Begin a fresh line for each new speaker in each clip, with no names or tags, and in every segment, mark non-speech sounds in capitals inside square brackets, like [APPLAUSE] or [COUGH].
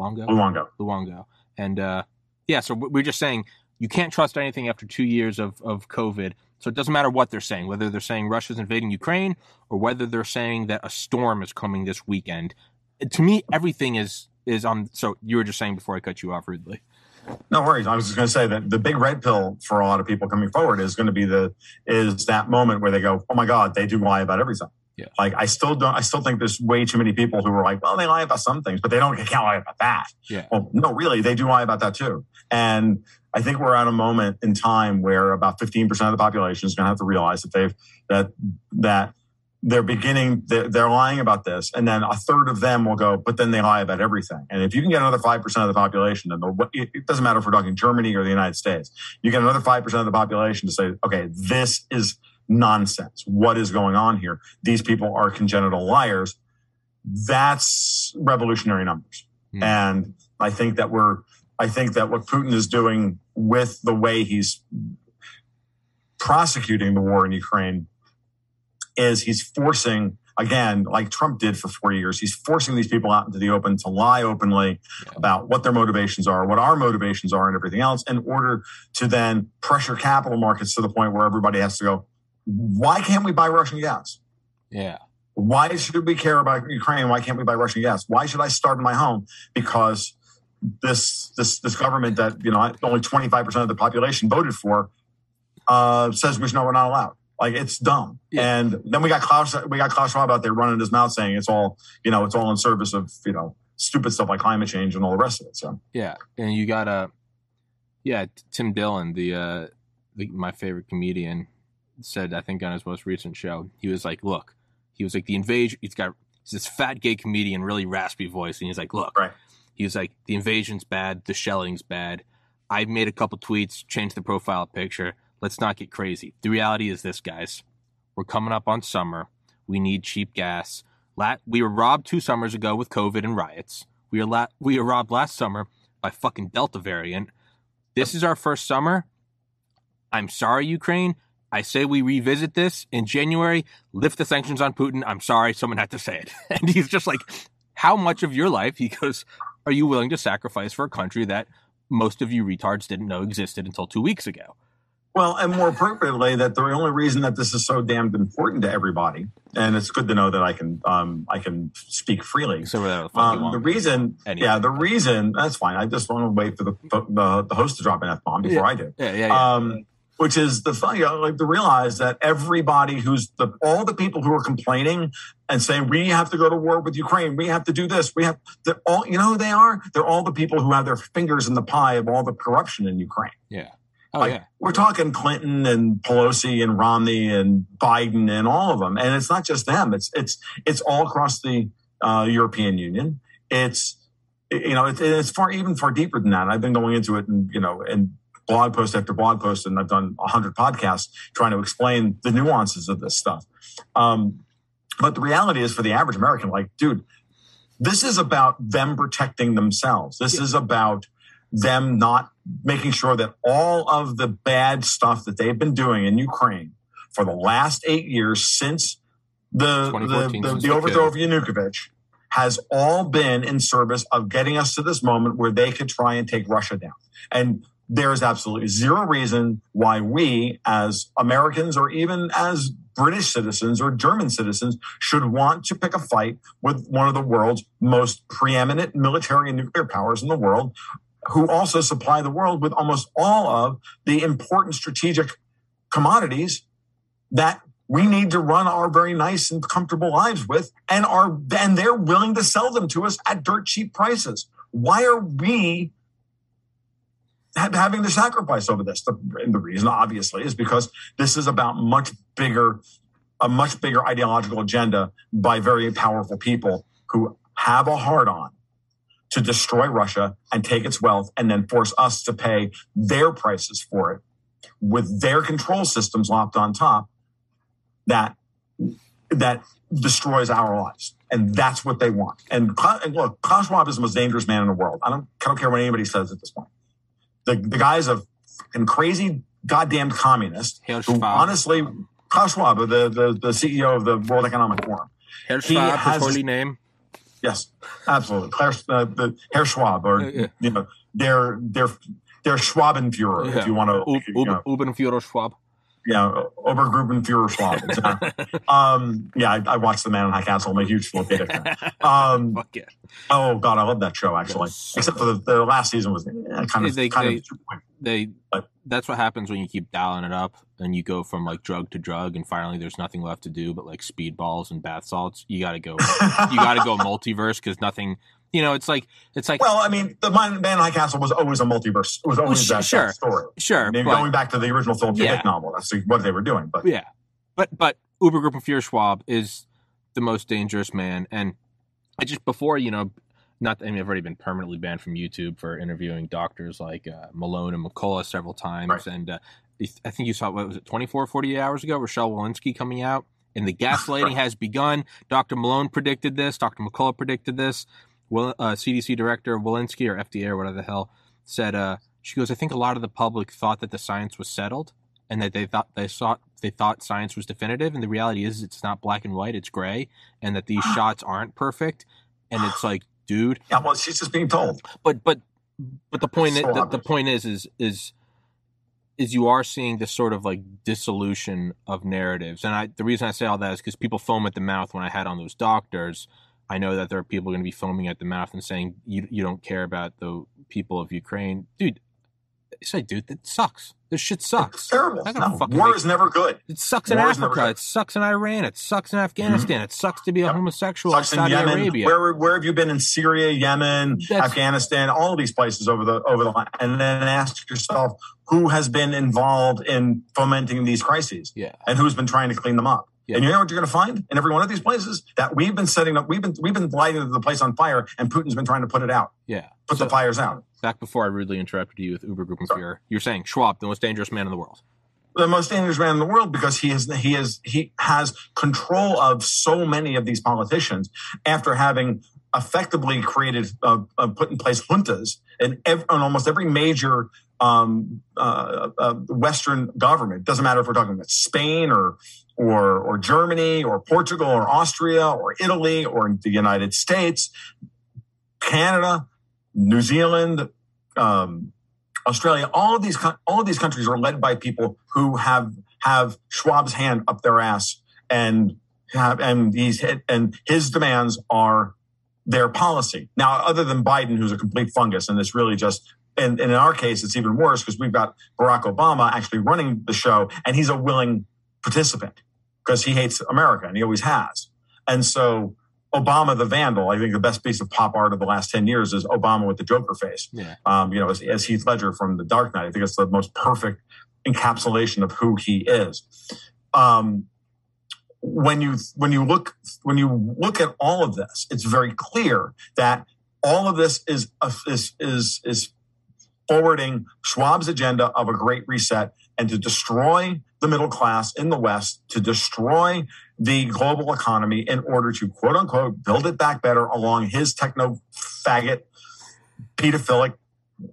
Luongo.
Luongo.
Luongo. And uh, yeah, so we're just saying you can't trust anything after two years of, of COVID. So it doesn't matter what they're saying, whether they're saying Russia's invading Ukraine or whether they're saying that a storm is coming this weekend. To me, everything is is on. So you were just saying before I cut you off rudely.
No worries. I was just going to say that the big red pill for a lot of people coming forward is going to be the is that moment where they go, "Oh my God, they do lie about everything."
Yeah.
Like I still don't. I still think there's way too many people who are like, "Well, they lie about some things, but they don't they can't lie about that."
Yeah.
Well, no, really, they do lie about that too. And I think we're at a moment in time where about 15% of the population is going to have to realize that they've that that they're beginning they're, they're lying about this, and then a third of them will go, but then they lie about everything. And if you can get another five percent of the population, then the, it, it doesn't matter if we're talking Germany or the United States, you get another five percent of the population to say, okay, this is nonsense. What is going on here? These people are congenital liars. That's revolutionary numbers.
Hmm.
And I think that we're, I think that what Putin is doing with the way he's prosecuting the war in Ukraine is he's forcing, again, like Trump did for four years, he's forcing these people out into the open to lie openly
Yeah.
about what their motivations are, what our motivations are, and everything else in order to then pressure capital markets to the point where everybody has to go, why can't we buy Russian gas?
Yeah.
Why should we care about Ukraine? Why can't we buy Russian gas? Why should I start in my home? Because this this this government that you know only twenty five percent of the population voted for uh, says we should no, we're not allowed. Like it's dumb.
Yeah.
And then we got Klaus we got Klaus Schwab out there running his mouth saying it's all you know it's all in service of you know stupid stuff like climate change and all the rest of it. So
Yeah, and you got uh, yeah, Tim Dillon, the uh, the, my favorite comedian, said I think on his most recent show, he was like, "Look, he was like the invasion. He's got he's this fat gay comedian, really raspy voice, and he's like, look,
Right.
he was like, the invasion's bad, the shelling's bad. I've made a couple tweets, changed the profile picture. Let's not get crazy. The reality is this, guys. We're coming up on summer. We need cheap gas. La- we were robbed two summers ago with COVID and riots. We were la- we were robbed last summer by fucking Delta variant. This is our first summer. I'm sorry, Ukraine. I say we revisit this in January. Lift the sanctions on Putin. I'm sorry, someone had to say it. [LAUGHS] And he's just like, how much of your life, he goes, are you willing to sacrifice for a country that most of you retards didn't know existed until two weeks ago?
Well, and more appropriately, that the only reason that this is so damned important to everybody, and it's good to know that I can um, I can speak freely.
So
Um, the reason,
Anyway.
yeah, the reason that's fine. I just want to wait for the the, the host to drop an f bomb before I do.
yeah, yeah, yeah.
Um, which is the fun, you know, like to realize that everybody who's the all the people who are complaining and saying we have to go to war with Ukraine, we have to do this, we have they're all you know who they are. They're all the people who have their fingers in the pie of all the corruption in Ukraine.
yeah. Oh,
Like,
yeah.
We're talking Clinton and Pelosi and Romney and Biden and all of them, and it's not just them. It's it's it's all across the uh, European Union. It's you know it's, it's far even far deeper than that. I've been going into it, and you know, and blog post after blog post, and I've done hundred podcasts trying to explain the nuances of this stuff. Um, but the reality is, for the average American, like, dude, this is about them protecting themselves. This is about them not making sure that all of the bad stuff that they've been doing in Ukraine for the last eight years since the the, the, the overthrow of Yanukovych has all been in service of getting us to this moment where they could try and take Russia down. And there is absolutely zero reason why we, as Americans or even as British citizens or German citizens, should want to pick a fight with one of the world's most preeminent military and nuclear powers in the world, who also supply the world with almost all of the important strategic commodities that we need to run our very nice and comfortable lives with and are and they're willing to sell them to us at dirt cheap prices. Why are we having to sacrifice over this the, and the reason obviously is because this is about much bigger a much bigger ideological agenda by very powerful people who have a hard on to destroy Russia and take its wealth and then force us to pay their prices for it with their control systems locked on top that that destroys our lives. And that's what they want. And, and look, Klaus Schwab is the most dangerous man in the world. I don't, I don't care what anybody says at this point. The, the guy's a fucking crazy goddamn communist
Herr
who
Schwab.
honestly, Klaus Schwab, the, the, the CEO of the World Economic Forum.
Herr
he
Schwab, his
has-
holy name.
Yes, absolutely. Claire, uh, the Herr Schwab, or
Yeah, yeah.
you know, their their their Schwabenführer,
Yeah.
if you want to,
U-
you know,
Uben Führer Schwab.
Yeah, Obergruppenführer Schwab. Exactly. [LAUGHS] um, yeah, I, I watched The Man in High Castle. I'm a huge Philip fan. Um, [LAUGHS]
Fuck yeah.
oh God, I love that show actually.
Yes.
Except for the, the last season was eh, kind of
They-
kind
they-
of.
They
But-
that's what happens when you keep dialing it up and you go from like drug to drug and finally there's nothing left to do but like speedballs and bath salts. You got to go. you got to go [LAUGHS] multiverse because nothing. You know, it's like it's like
Well, I mean, the Man Man in High Castle was always a multiverse. It was always
sh-
that,
sure.
that story.
sure,
Maybe
but-
going back to the original Philip K.
Yeah.
Dick novel, that's what they were doing. But
Yeah, but but Obergruppenführer Schwab is the most dangerous man, and I just before you know, not I mean I've already been permanently banned from YouTube for interviewing doctors like uh, Malone and McCullough several times,
Right.
and uh, I think you saw what was it 24, 48 hours ago, Rochelle Walensky coming out. And the [LAUGHS] gaslighting has begun. Dr. Malone predicted this. Dr. McCullough predicted this. Well, uh, CDC director Walensky or FDA or whatever the hell said. Uh, she goes, I think a lot of the public thought that the science was settled, and that they thought they thought they thought science was definitive and the reality is it's not black and white it's gray and that these [GASPS] shots aren't perfect and it's like dude
yeah, well, she's just being told.
but but but the point
So
the, the point is is is is you are seeing this sort of like dissolution of narratives and i the reason i say all that is because people foam at the mouth when i had on those doctors i know that there are people going to be foaming at the mouth and saying you, you don't care about the people of ukraine dude say dude that sucks this shit sucks. It's terrible.
No, war is never good.
it sucks in
War never
Africa. It sucks in Iran. It sucks in mm-hmm. Afghanistan. It sucks to be a
Yep.
homosexual
Sucks
in
in
Saudi
Yemen.
Arabia.
Where where have you been in Syria, Yemen,
That's-
Afghanistan, all of these places over the over the line? And then ask yourself who has been involved in fomenting these crises
yeah,
and who's been trying to clean them up.
Yeah.
And you know what you're going to find in every one of these places that we've been setting up. We've been we've been lighting the place on fire, and Putin's been trying to put it out,
yeah.
put
So,
the fires out.
back before I rudely interrupted you with Uber Group and
Sorry.
Fear, you're saying Schwab, the most dangerous man in the world.
the most dangerous man in the world because he is he is he has control of so many of these politicians after having effectively created uh, uh, put in place juntas in, ev- in almost every major um, uh, uh, Western government. Doesn't matter if we're talking about Spain or or or Germany or Portugal or Austria or Italy or the United States, Canada, New Zealand. Um, Australia, all of these all of these countries are led by people who have have Schwab's hand up their ass and have and these and his demands are their policy. Now, other than Biden, who's a complete fungus, and it's really just and, and in our case, it's even worse because we've got Barack Obama actually running the show, and he's a willing participant because he hates America and he always has. And so Obama the Vandal, I think the best piece of pop art of the last 10 years is Obama with the Joker face
Yeah.
um, you know, as, as Heath Ledger from The Dark Knight. I think it's the most perfect encapsulation of who he is. Um, when you when you look when you look at all of this, it's very clear that all of this is is is is forwarding Schwab's agenda of a great reset and to destroy the middle class in the West, to destroy the global economy in order to quote unquote build it back better along his techno faggot pedophilic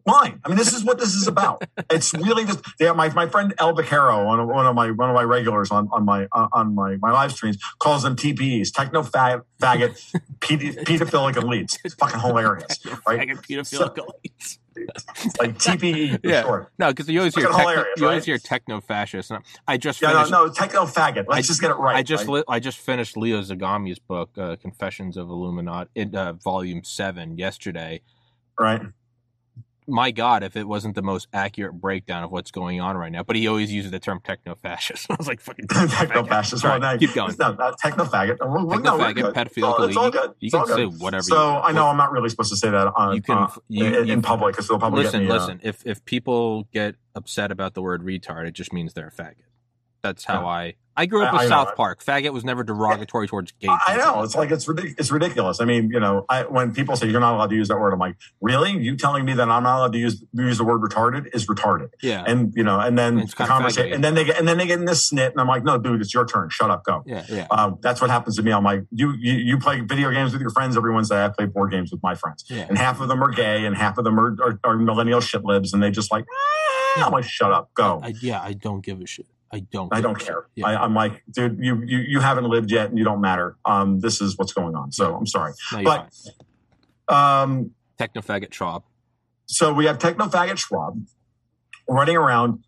line. I mean, this is what this is about. It's really just yeah. My, my friend El Vaquero, one of, one of my one of my regulars on on my uh, on my my live streams, calls them TPEs, techno fag, faggot pedophilic elites. It's fucking hilarious, [LAUGHS] right?
Fucking pedophilic elites. [LAUGHS]
Like TPE
Yeah.
short.
No, because you always hear techno,
hilarious,
you always
right?
hear techno fascist. I just
Yeah, no,
finished.
no, techno faggot. Let's
I-
just get it right.
I just
right?
I just finished Leo Zagami's book, uh, Confessions of Illuminati, in, uh, Volume Seven, yesterday.
right.
My God, if it wasn't the most accurate breakdown of what's going on right now, but he always uses the term techno fascist. [LAUGHS] I was like, fucking [LAUGHS]
techno fascist.
Right,
no,
keep going.
No, no, techno faggot.
Techno faggot,
good.
pedophilic
It's all- It's all
elite.
good.
You can say whatever.
So I know I'm not really supposed to say that on
You can-
uh, in, public because they'll probably
listen,
uh,
listen. If if people get upset about the word retard, it just means they're a faggot. That's how I. I grew up with
I.
South Park. Faggot was never derogatory towards gay.
I know it's like it's ridic- it's ridiculous. I mean, you know, I, when people say you're not allowed to use that word, I'm like, really? You telling me that I'm not allowed to use use the word retarded is retarded?
Yeah.
And you know, and then
It's
the conversation, and then they get and then they get in this snit, and I'm like, no, dude, it's your turn. Shut up, go.
yeah. Yeah.
Um, that's what happens to me. I'm like, you, you you play video games with your friends every Wednesday. I play board games with my friends,
Yeah.
and half of them are gay, and half of them are are, are millennial shit libs, and they just like, ah. I'm like, shut up, go.
I, yeah. I don't give a shit. I don't.
I don't care.
Yeah.
I, I'm like, dude, you, you you haven't lived yet, and you don't matter. Um, this is what's going on. So I'm sorry.
No,
but-
fine.
Um,
Techno faggot Schwab.
so we have Techno Faggot Schwab running around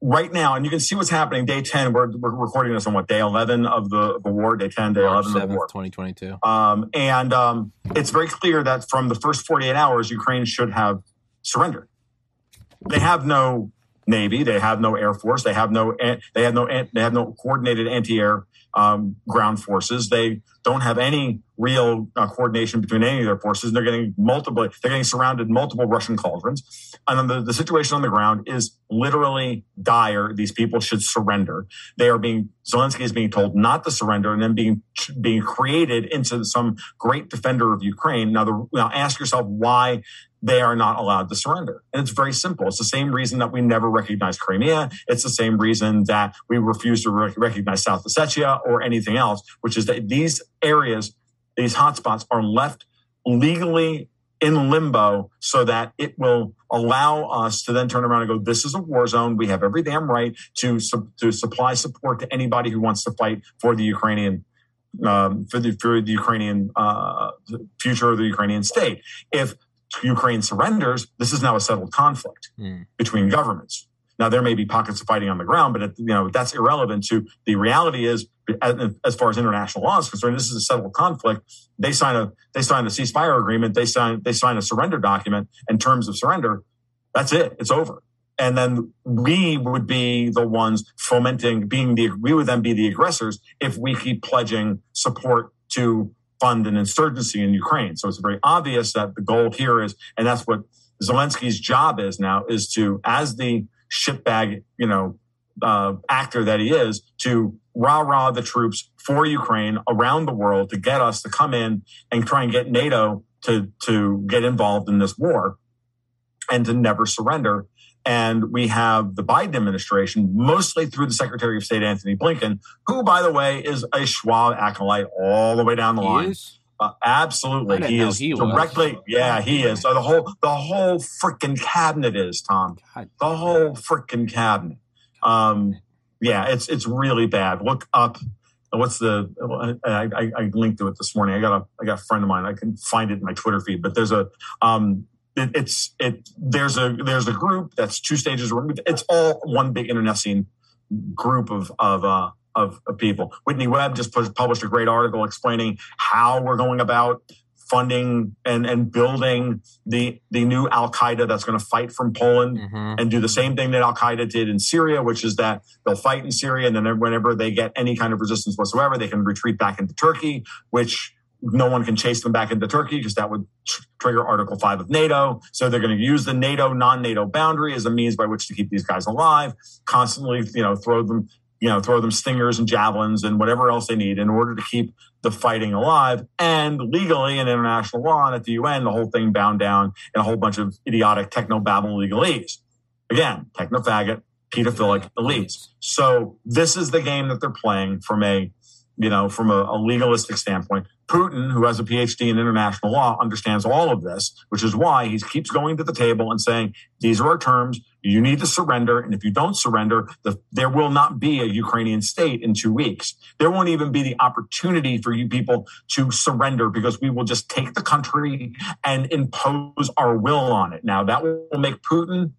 right now, and you can see what's happening. Day 10, we're, we're recording this on what, day 11 of the, the war? Day 10, day
March
11 of the war.
twenty twenty two.
Um, and um, it's very clear that from the first 48 hours, Ukraine should have surrendered. They have no navy, they have no air force, they have no they have no they have no coordinated anti-air um, ground forces. They don't have any real uh, coordination between any of their forces. They're getting multiple. They're getting surrounded multiple Russian cauldrons, and then the, the situation on the ground is literally dire. These people should surrender. They are being Zelensky is being told not to surrender, and then being being created into some great defender of Ukraine. Now, the, now ask yourself why they are not allowed to surrender. And it's very simple. It's the same reason that we never recognized Crimea. It's the same reason that we refuse to rec- recognize South Ossetia or anything else, which is that these areas, these hotspots are left legally in limbo so that it will allow us to then turn around and go, this is a war zone. We have every damn right to, su- to supply support to anybody who wants to fight for the Ukrainian um, for the for the Ukrainian uh, future of the Ukrainian state. If Ukraine surrenders, this is now a settled conflict
Hmm.
between governments. Now there may be pockets of fighting on the ground, but you know that's irrelevant to the reality. Is as, as far as international law is concerned, this is a settled conflict. They sign a they sign a ceasefire agreement. They sign they sign a surrender document and terms of surrender. That's it. It's over. And then we would be the ones fomenting, being the we would then be the aggressors if we keep pledging support to fund an insurgency in Ukraine. So it's very obvious that the goal here is, and that's what Zelensky's job is now, is to, as the shitbag, you know, uh, actor that he is, to rah rah the troops for Ukraine around the world to get us to come in and try and get NATO to to get involved in this war and to never surrender. And we have the Biden administration, mostly through the Secretary of State Antony Blinken, who, by the way, is a Schwab acolyte all the way down the line.
Is.
Uh, absolutely, he is
he was.
directly. Yeah, he is. So the whole the whole freaking cabinet is Tom.
God.
The whole freaking cabinet. Um, yeah, it's it's really bad. Look up. What's the? I, I, I linked to it this morning. I got a I got a friend of mine. I can find it in my Twitter feed. But there's a um, it, it's it there's a there's a group that's two stages removed. It's all one big internecine group of of uh, of, of people. Whitney Webb just published a great article explaining how we're going about funding and and building the the new Al Qaeda that's going to fight from Poland
Mhm.
and do the same thing that Al Qaeda did in Syria, which is that they'll fight in Syria and then whenever they get any kind of resistance whatsoever, they can retreat back into Turkey, which no one can chase them back into Turkey because that would tr- trigger Article 5 of NATO. So they're going to use the NATO non NATO boundary as a means by which to keep these guys alive, constantly, you know, throw them, you know, throw them stingers and javelins and whatever else they need in order to keep the fighting alive. And legally in international law and at the UN, the whole thing bound down in a whole bunch of idiotic techno babble legalese. Again, techno faggot, pedophilic elites. So this is the game that they're playing from a, you know, from a, a legalistic standpoint. Putin, who has a PhD in international law, understands all of this, which is why he keeps going to the table and saying, these are our terms. You need to surrender. And if you don't surrender, the, there will not be a Ukrainian state in two weeks. There won't even be the opportunity for you people to surrender because we will just take the country and impose our will on it. Now, that will make Putin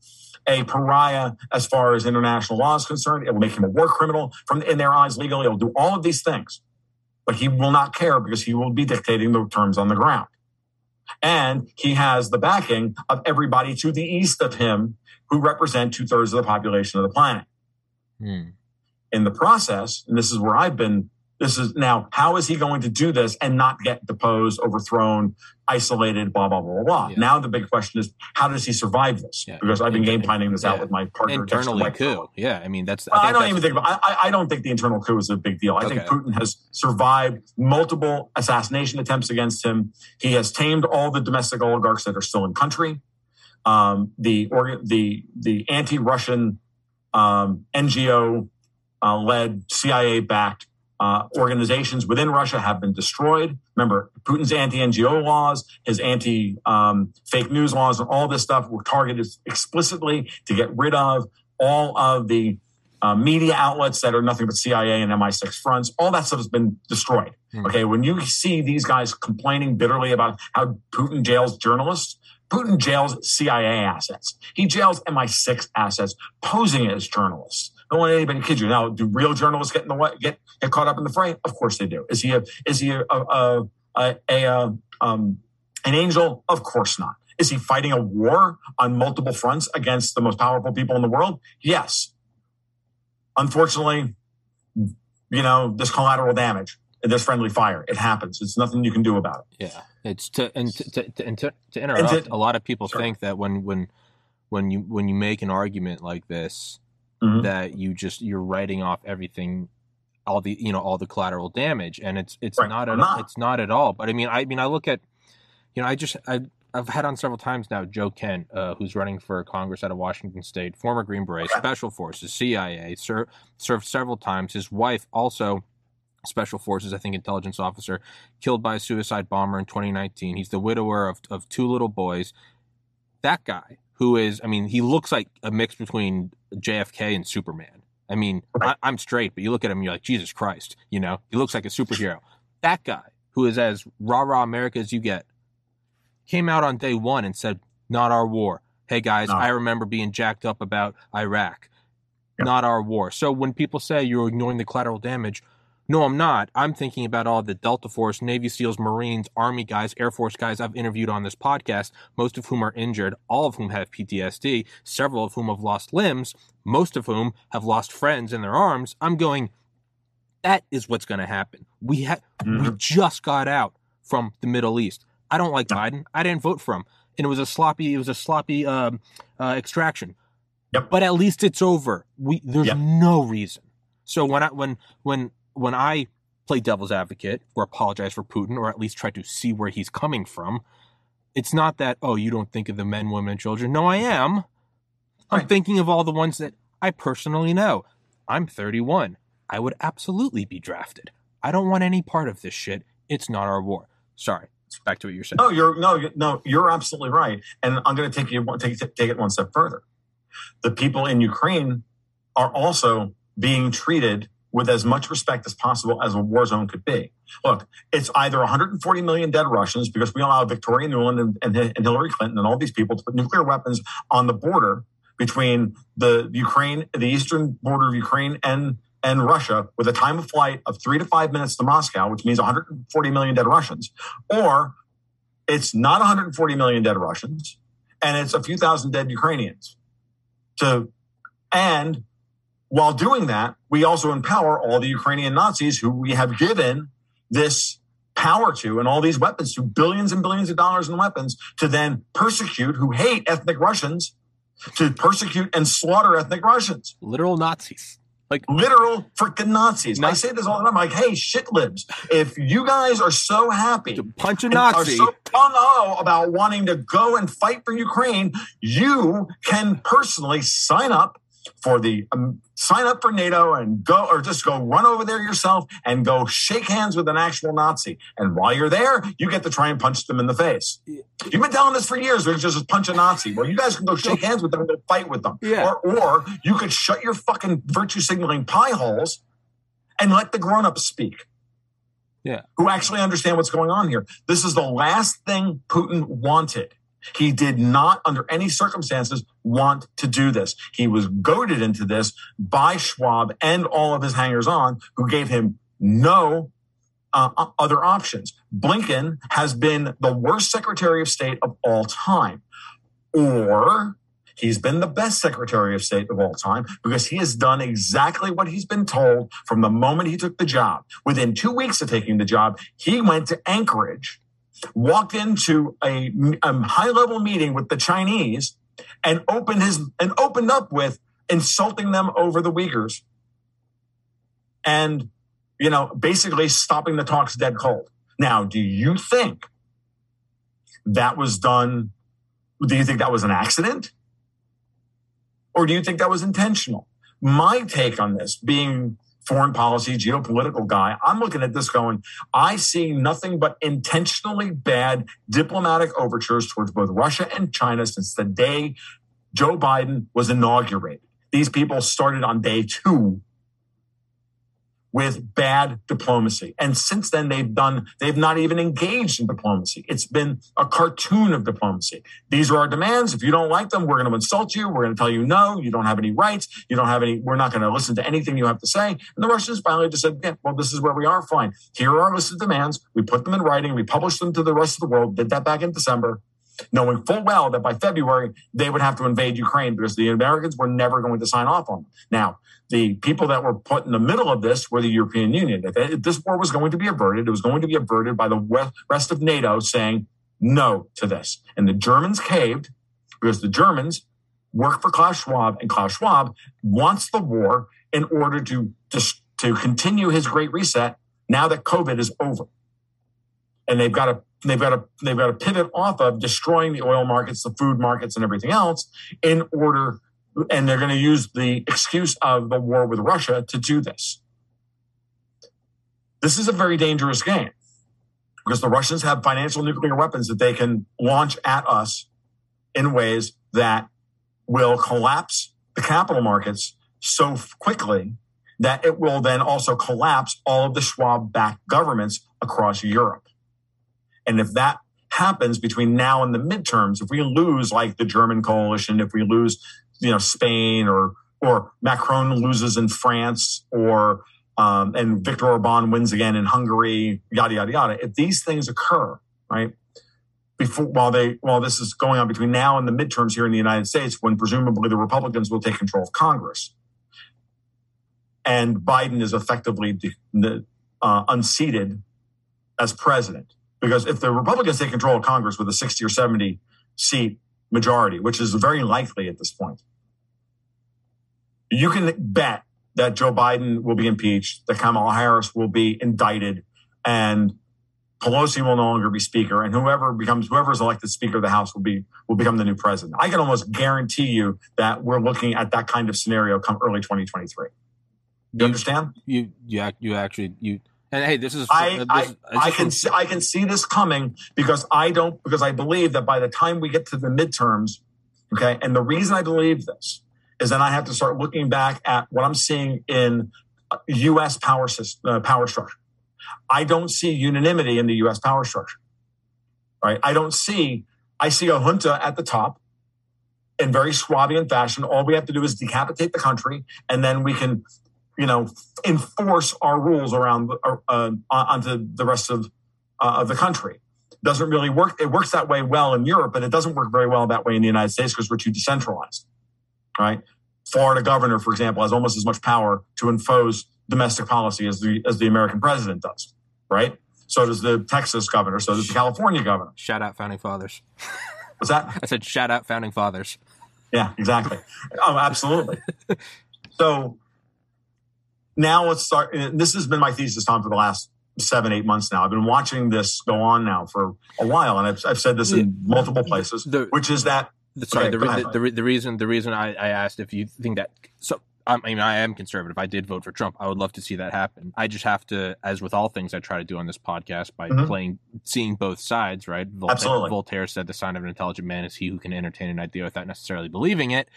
a pariah as far as international law is concerned. It will make him a war criminal from in their eyes legally. It will do all of these things, but he will not care because he will be dictating the terms on the ground. And he has the backing of everybody to the east of him who represent two thirds of the population of the planet.
Hmm.
In the process, and this is where I've been, This is now, how is he going to do this and not get deposed, overthrown, isolated, blah, blah, blah, blah, blah.
Yeah.
Now the big question is, how does he survive this?
Yeah.
Because I've been game planning this out with my partner.
Internally coup. Yeah, I mean that's.
I,
think
don't
that's-
even think. About, I, I don't think the internal coup is a big deal. I think Putin has survived multiple assassination attempts against him. He has tamed all the domestic oligarchs that are still in country. Um, the the the anti-Russian um, NGO uh, led CIA backed uh, organizations within Russia have been destroyed. Remember, Putin's anti NGO laws, his anti um, fake news laws, and all this stuff were targeted explicitly to get rid of all of the uh, media outlets that are nothing but CIA and MI6 fronts. All that stuff has been destroyed.
Hmm.
Okay, when you see these guys complaining bitterly about how Putin jails journalists, Putin jails CIA assets. He jails MI6 assets, posing as journalists. Don't let anybody to kid you. Now, do real journalists get in the way, get get caught up in the fray? Of course they do. Is he a is he a a, a, a, a um, an angel? Of course not. Is he fighting a war on multiple fronts against the most powerful people in the world? Yes. Unfortunately, you know, this collateral damage. this friendly fire. It happens. It's nothing you can do about it.
Yeah, it's to and to to, to, and to, to interrupt. a lot of people
Sure.
think that when when when you when you make an argument like this,
Mhm.
that you just you're writing off everything, all the you know all the collateral damage, and it's it's
Right.
not at
not.
it's not at all. But I mean, I mean, I look at, you know, I just I. I've had on several times now Joe Kent, uh, who's running for Congress out of Washington State, former Green Beret, Special Forces, CIA, ser- served several times. His wife also Special Forces, I think, intelligence officer, killed by a suicide bomber in 2019. He's the widower of, of two little boys. That guy, who is, I mean, he looks like a mix between JFK and Superman. I mean. I, I'm straight, but you look at him, you're like, Jesus Christ, you know, he looks like a superhero. That guy, who is as rah rah America as you get, came out on day one and said, Not our war. Hey guys,
No.
I remember being jacked up about Iraq.
Yep.
Not our war. So when people say you're ignoring the collateral damage, no, I'm not. I'm thinking about all the Delta Force, Navy SEALs, Marines, Army guys, Air Force guys I've interviewed on this podcast, most of whom are injured, all of whom have PTSD, several of whom have lost limbs, most of whom have lost friends in their arms. I'm going, that is what's going to happen. We ha- we
Mhm.
just got out from the Middle East. I don't like Biden. I didn't vote for him, and it was a sloppy. It was a sloppy um, uh, extraction.
Yep.
But at least it's over. We there's
Yep.
no reason. So when I when when when I play devil's advocate or apologize for Putin or at least try to see where he's coming from, it's not that oh you don't think of the men, women, and children. No, I am. I'm
Right.
thinking of all the ones that I personally know. I'm 31. I would absolutely be drafted. I don't want any part of this shit. It's not our war. Sorry. Back to what you're saying.
No, you're no, no, you're absolutely right. And I'm going to take you one- take take it one step further. The people in Ukraine are also being treated with as much respect as possible as a war zone could be. Look, it's either 140 million dead Russians because we allow Victoria Nuland and, and, and Hillary Clinton and all these people to put nuclear weapons on the border between the Ukraine, the eastern border of Ukraine and and Russia with a time of flight of three to five minutes to Moscow, which means 140 million dead Russians, or it's not 140 million dead Russians, and it's a few thousand dead Ukrainians. To and while doing that, we also empower all the Ukrainian Nazis who we have given this power to and all these weapons to billions and billions of dollars in weapons to then persecute who hate ethnic Russians, to persecute and slaughter ethnic Russians
Literal Nazis. Like
literal freaking Nazis. I say this all the time. Like, hey, shit libs, if you guys are so happy
to punch a
and are so gung ho about wanting to go and fight for Ukraine, you can personally sign up for the um, sign up for NATO and go or just go run over there yourself and go shake hands with an actual Nazi. And while you're there, you get to try and punch them in the face. You've been telling us for years we just punch a Nazi. Well, you guys can go shake [LAUGHS] hands with them and go fight with them.
Yeah.
Or, or you could shut your fucking virtue signaling pie holes and let the grown-ups speak
Yeah.
who actually understand what's going on here. This is the last thing Putin wanted. He did not, under any circumstances, want to do this. He was goaded into this by Schwab and all of his hangers on, who gave him no uh, other options. Blinken has been the worst Secretary of State of all time. Or He's been the best Secretary of State of all time because he has done exactly what he's been told from the moment he took the job. Within two weeks of taking the job, he went to Anchorage, walked into a, a high level meeting with the Chinese, and opened his and opened up with insulting them over the Uyghurs, and you know basically stopping the talks dead cold. Now, do you think that was done? Do you think that was an accident? Or do you think that was intentional? My take on this, being foreign policy, geopolitical guy, I'm looking at this going, I see nothing but intentionally bad diplomatic overtures towards both Russia and China since the day Joe Biden was inaugurated. These people started on day two with bad diplomacy. And since then, they've done, they've not even engaged in diplomacy. It's been a cartoon of diplomacy. These are our demands. If you don't like them, we're going to insult you. We're going to tell you no, you don't have any rights. You don't have any, we're not going to listen to anything you have to say. And the Russians finally just said, yeah, well, this is where we are. Fine. Here are our list of demands. We put them in writing. We published them to the rest of the world. Did that back in December knowing full well that by February they would have to invade Ukraine because the Americans were never going to sign off on them. Now, the people that were put in the middle of this were the European Union. If, this war was going to be averted, it was going to be averted by the rest of NATO saying no to this. And the Germans caved because the Germans work for Klaus Schwab, and Klaus Schwab wants the war in order to, to, to continue his great reset now that COVID is over. And they've got to they've got to they've got to pivot off of destroying the oil markets, the food markets, and everything else in order and they're going to use the excuse of the war with Russia to do this. This is a very dangerous game because the Russians have financial nuclear weapons that they can launch at us in ways that will collapse the capital markets so quickly that it will then also collapse all of the Schwab backed governments across Europe. And if that happens between now and the midterms, if we lose like the German coalition, if we lose you know Spain or or Macron loses in France or um, and Viktor Orban wins again in Hungary, yada yada yada. If these things occur, right, before while they while this is going on between now and the midterms here in the United States, when presumably the Republicans will take control of Congress, and Biden is effectively uh, unseated as president, because if the Republicans take control of Congress with a sixty or seventy seat majority, which is very likely at this point, you can bet that Joe Biden will be impeached, that Kamala Harris will be indicted, and Pelosi will no longer be speaker, and whoever becomes whoever is elected speaker of the House will be will become the new president. I can almost guarantee you that we're looking at that kind of scenario come early 2023. You understand?
You you you actually you and hey, this is
I this, I, I can see, I can see this coming because I don't because I believe that by the time we get to the midterms, okay, and the reason I believe this is then I have to start looking back at what I'm seeing in U.S. power system, uh, power structure. I don't see unanimity in the U.S. power structure. Right? I don't see. I see a junta at the top in very Schwabian fashion. All we have to do is decapitate the country, and then we can, you know, enforce our rules around uh, uh, onto the rest of uh, of the country. Doesn't really work. It works that way well in Europe, but it doesn't work very well that way in the United States because we're too decentralized right? Florida governor, for example, has almost as much power to impose domestic policy as the as the American president does, right? So does the Texas governor. So does the California governor.
Shout out founding fathers.
What's that?
I said shout out founding fathers.
Yeah, exactly. oh, absolutely. so now let's start. This has been my thesis, Tom, for the last seven, eight months now. I've been watching this go on now for a while, and I've, I've said this in multiple places, the, which is that
Sorry, okay, the, the, the, the, reason the reason I, I asked if you think that so I mean I am conservative. I did vote for Trump. I would love to see that happen. I just have to, as with all things I try to do on this podcast, by mm-hmm. playing, seeing both sides. Right?
Voltaire, Absolutely.
Voltaire said, "The sign of an intelligent man is he who can entertain an idea without necessarily believing it."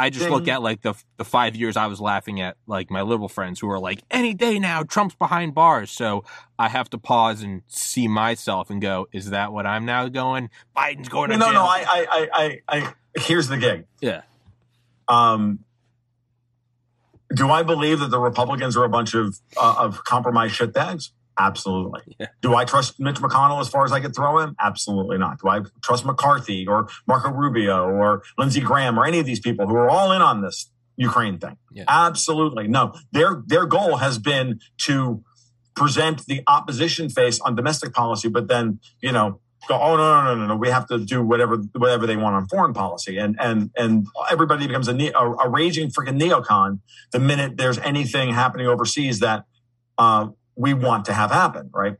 I just Ding. look at like the the five years I was laughing at like my liberal friends who are like any day now Trump's behind bars. So I have to pause and see myself and go, is that what I'm now going? Biden's going to
no,
jail.
No, no, I, I, I, I, here's the gig.
Yeah.
Um, do I believe that the Republicans are a bunch of uh, of compromised shitbags? Absolutely.
Yeah.
Do I trust Mitch McConnell as far as I could throw him? Absolutely not. Do I trust McCarthy or Marco Rubio or Lindsey Graham or any of these people who are all in on this Ukraine thing?
Yeah.
Absolutely no. Their their goal has been to present the opposition face on domestic policy, but then you know go, oh no no no no no, we have to do whatever whatever they want on foreign policy, and and and everybody becomes a ne- a, a raging freaking neocon the minute there's anything happening overseas that uh, we want to have happen, right?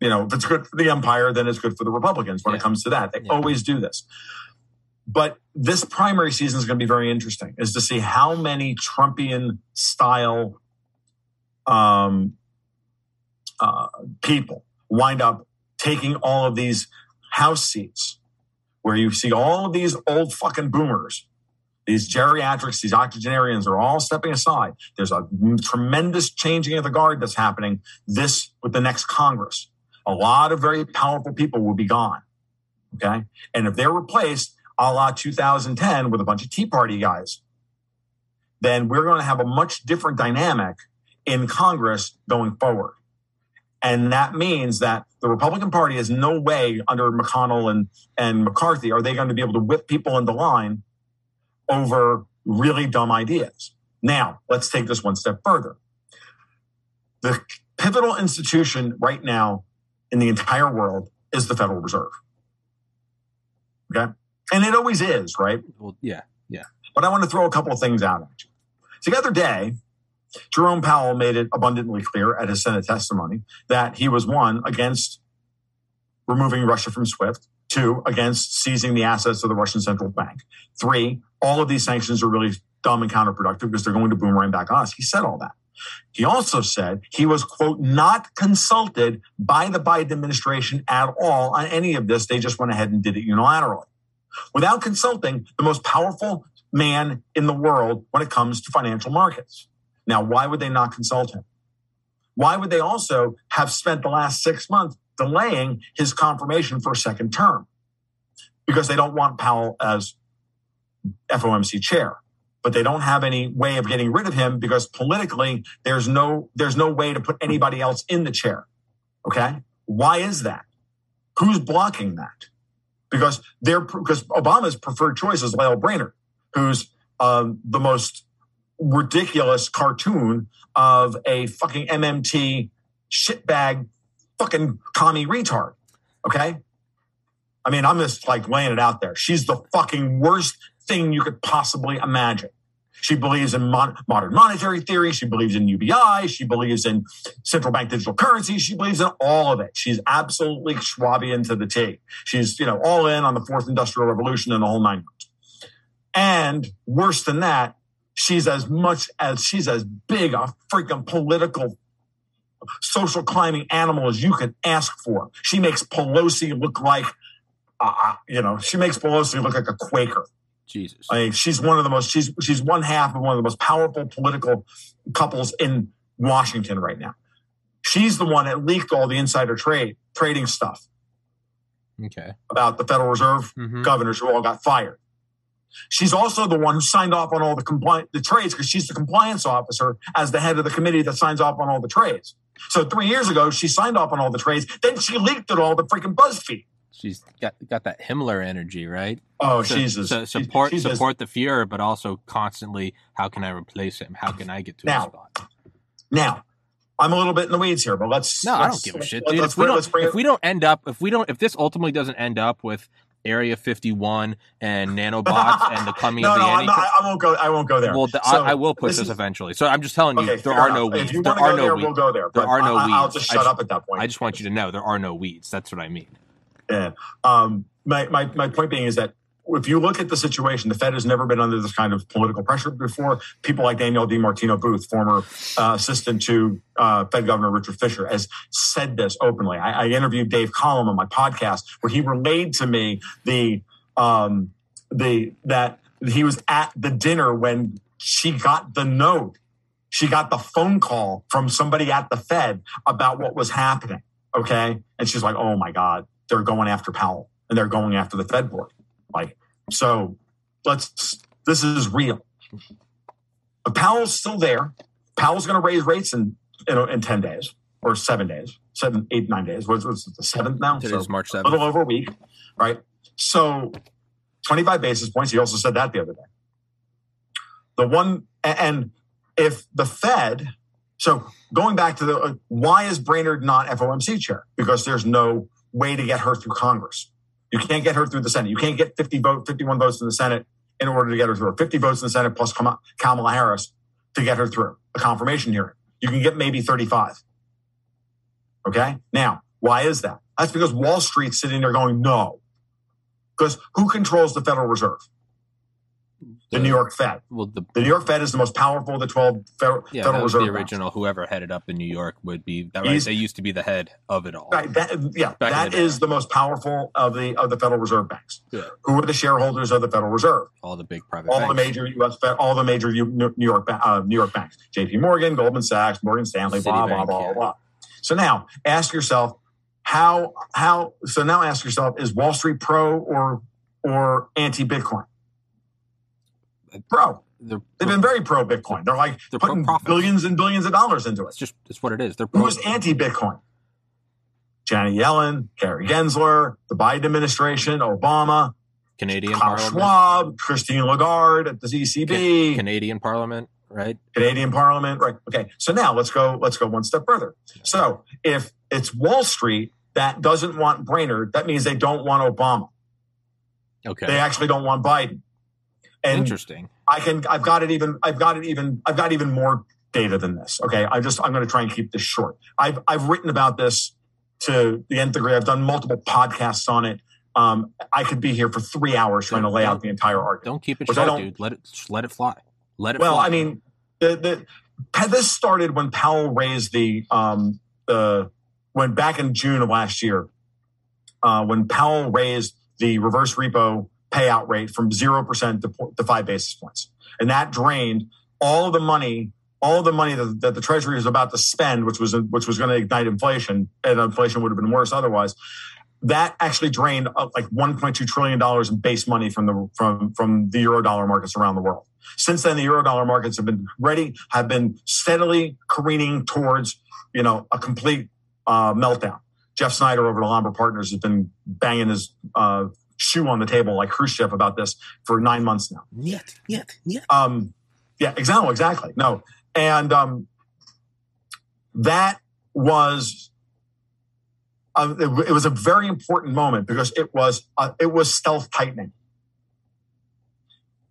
You know, if it's good for the empire, then it's good for the Republicans when it comes to that. They
Yeah.
always do this. But this primary season is going to be very interesting, is to see how many Trumpian style um, uh, people wind up taking all of these House seats, where you see all of these old fucking boomers these geriatrics, these octogenarians are all stepping aside. There's a tremendous changing of the guard that's happening this with the next Congress. A lot of very powerful people will be gone. Okay. And if they're replaced a la 2010 with a bunch of Tea Party guys, then we're going to have a much different dynamic in Congress going forward. And that means that the Republican Party has no way under McConnell and, and McCarthy are they going to be able to whip people into line over really dumb ideas. Now, let's take this one step further. The pivotal institution right now in the entire world is the Federal Reserve. Okay. And it always is, right?
Well, yeah. Yeah.
But I want to throw a couple of things out at you. So the other day, Jerome Powell made it abundantly clear at his Senate testimony that he was one against removing Russia from SWIFT, two against seizing the assets of the Russian central bank, three, all of these sanctions are really dumb and counterproductive because they're going to boomerang back on us. He said all that. He also said he was, quote, not consulted by the Biden administration at all on any of this. They just went ahead and did it unilaterally. Without consulting the most powerful man in the world when it comes to financial markets. Now, why would they not consult him? Why would they also have spent the last six months delaying his confirmation for a second term? Because they don't want Powell as FOMC chair, but they don't have any way of getting rid of him because politically there's no there's no way to put anybody else in the chair. Okay, why is that? Who's blocking that? Because they're because Obama's preferred choice is Lael Brainerd, who's um, the most ridiculous cartoon of a fucking MMT shitbag fucking commie retard. Okay. I mean, I'm just like laying it out there. She's the fucking worst thing you could possibly imagine. She believes in mon- modern monetary theory. She believes in UBI. She believes in central bank digital currency. She believes in all of it. She's absolutely Schwabian to the T. She's, you know, all in on the fourth industrial revolution and the whole nine. And worse than that, she's as much as she's as big a freaking political social climbing animal as you could ask for. She makes Pelosi look like, uh, uh, you know, she makes Pelosi look like a Quaker.
Jesus.
I mean, she's one of the most she's she's one half of one of the most powerful political couples in Washington right now. She's the one that leaked all the insider trade trading stuff
Okay.
about the Federal Reserve
Mhm.
governors who all got fired. She's also the one who signed off on all the compli- the trades because she's the compliance officer as the head of the committee that signs off on all the trades. So three years ago, she signed off on all the trades. Then she leaked it all to freaking BuzzFeed.
She's got got that Himmler energy, right?
Oh,
So-
Jesus!
So support
she's as-
support the Fuhrer, but also constantly, how can I replace him? How can I get to
Now,
a spot?
Now, I'm a little bit in the weeds here, but let's.
No, I
let's-
don't give a shit,
let's-
dude.
let's
If we
let's
don't,
bring
if we don't end up, if we don't, if this ultimately doesn't end up with Area 51 and [LAUGHS] nanobots and the coming [LAUGHS]
no,
of the
no,
anti-
I won't go. I won't go there.
well, the,
So,
I, I will put
this
this,
is-
eventually. So I'm just telling you,
Okay,
there are no
enough. If
weeds.
you
There are
go
no
there,
weeds.
we'll go there.
There are no
I, I'll
weeds.
just
I
shut
just-
up at that point.
I just want you to know there are no weeds. That's what I mean.
Yeah. Um, my, my, my point being is that if you look at the situation, the Fed has never been under this kind of political pressure before. People like Danielle DiMartino Booth, former uh, assistant to uh, Fed Governor Richard Fisher, has said this openly. I, I interviewed Dave Collum on my podcast where he relayed to me the um, the that he was at the dinner when she got the note. She got the phone call from somebody at the Fed about what was happening. Okay. And she's like, oh my God, they're going after Powell and they're going after the Fed board. Like, so let's, this is real. But Powell's still there. Powell's going to raise rates in, in, in 10 days. or seven days, seven, eight, nine days. What's, what's the seventh now?
Today's
So
March
a little over a week, right? So 25 basis points. He also said that the other day. The one, and if the Fed, so going back to the, uh, why is Brainerd not FOMC chair? Because there's no way to get her through Congress. You can't get her through the Senate. You can't get 50 vote, 51 votes in the Senate in order to get her through. 50 votes in the Senate plus Kamala Harris to get her through a confirmation hearing. You can get maybe 35. Okay. Now, why is that? That's because Wall Street's sitting there going, no. Because who controls the Federal Reserve? The New York Fed.
Well, the
The New York Fed is the most powerful of the 12 Federal,
yeah,
Federal Reserve
the
banks.
original. Whoever headed up in New York would be that. Right?
He's-
They used to be the head of it all.
Right, that, yeah,
Back
that
the
is the most powerful of the of the Federal Reserve banks.
Yeah.
Who are the shareholders of the Federal Reserve?
All the big private
all the major U.S. Fed, all the major U- New York uh, New York banks, J.P. Morgan, Goldman Sachs, Morgan Stanley, blah blah blah
yeah.
blah. So now ask yourself how how so now ask yourself is Wall Street pro or or anti Bitcoin? Pro.
They're,
They've been very pro Bitcoin. They're like
They're
putting billions and billions of dollars into it.
it's just it's what it is. They're pro-
Who's anti Bitcoin? Janet Yellen, Gary Gensler, the Biden administration, Obama,
Canadian
Klaus
Parliament.
Schwab, Christine Lagarde at the ECB.
Canadian Parliament, right?
Canadian Parliament. Right. Okay. So now let's go. Let's go one step further. So if it's Wall Street that doesn't want Brainard, that means they don't want Obama.
Okay.
They actually don't want Biden. And
Interesting.
I can. I've got it even. I've got it even. I've got even more data than this. Okay. I just. I'm going to try and keep this short. I've. I've written about this to the nth degree. I've done multiple podcasts on it. Um, I could be here for three hours trying to lay out the entire argument.
Don't keep it short, dude. Let it let it fly. Let it
Well,
fly.
I mean, the, the this started when Powell raised the um the when back in June of last year, uh, when Powell raised the reverse repo payout rate from zero percent to, to five basis points, and that drained all the money. All the money that, that the Treasury was about to spend, which was which was going to ignite inflation, and inflation would have been worse otherwise. That actually drained uh, like 1.2 trillion dollars in base money from the from from the euro dollar markets around the world. Since then, the euro dollar markets have been ready, have been steadily careening towards, you know, a complete uh, meltdown. Jeff Snyder over at Alhambra Partners has been banging his uh, shoe on the table like Khrushchev about this for nine months now.
Yet, yet, yet.
Um, yeah, exactly, exactly. No, and um, that was uh, it, it was a very important moment because it was uh, it was stealth tightening.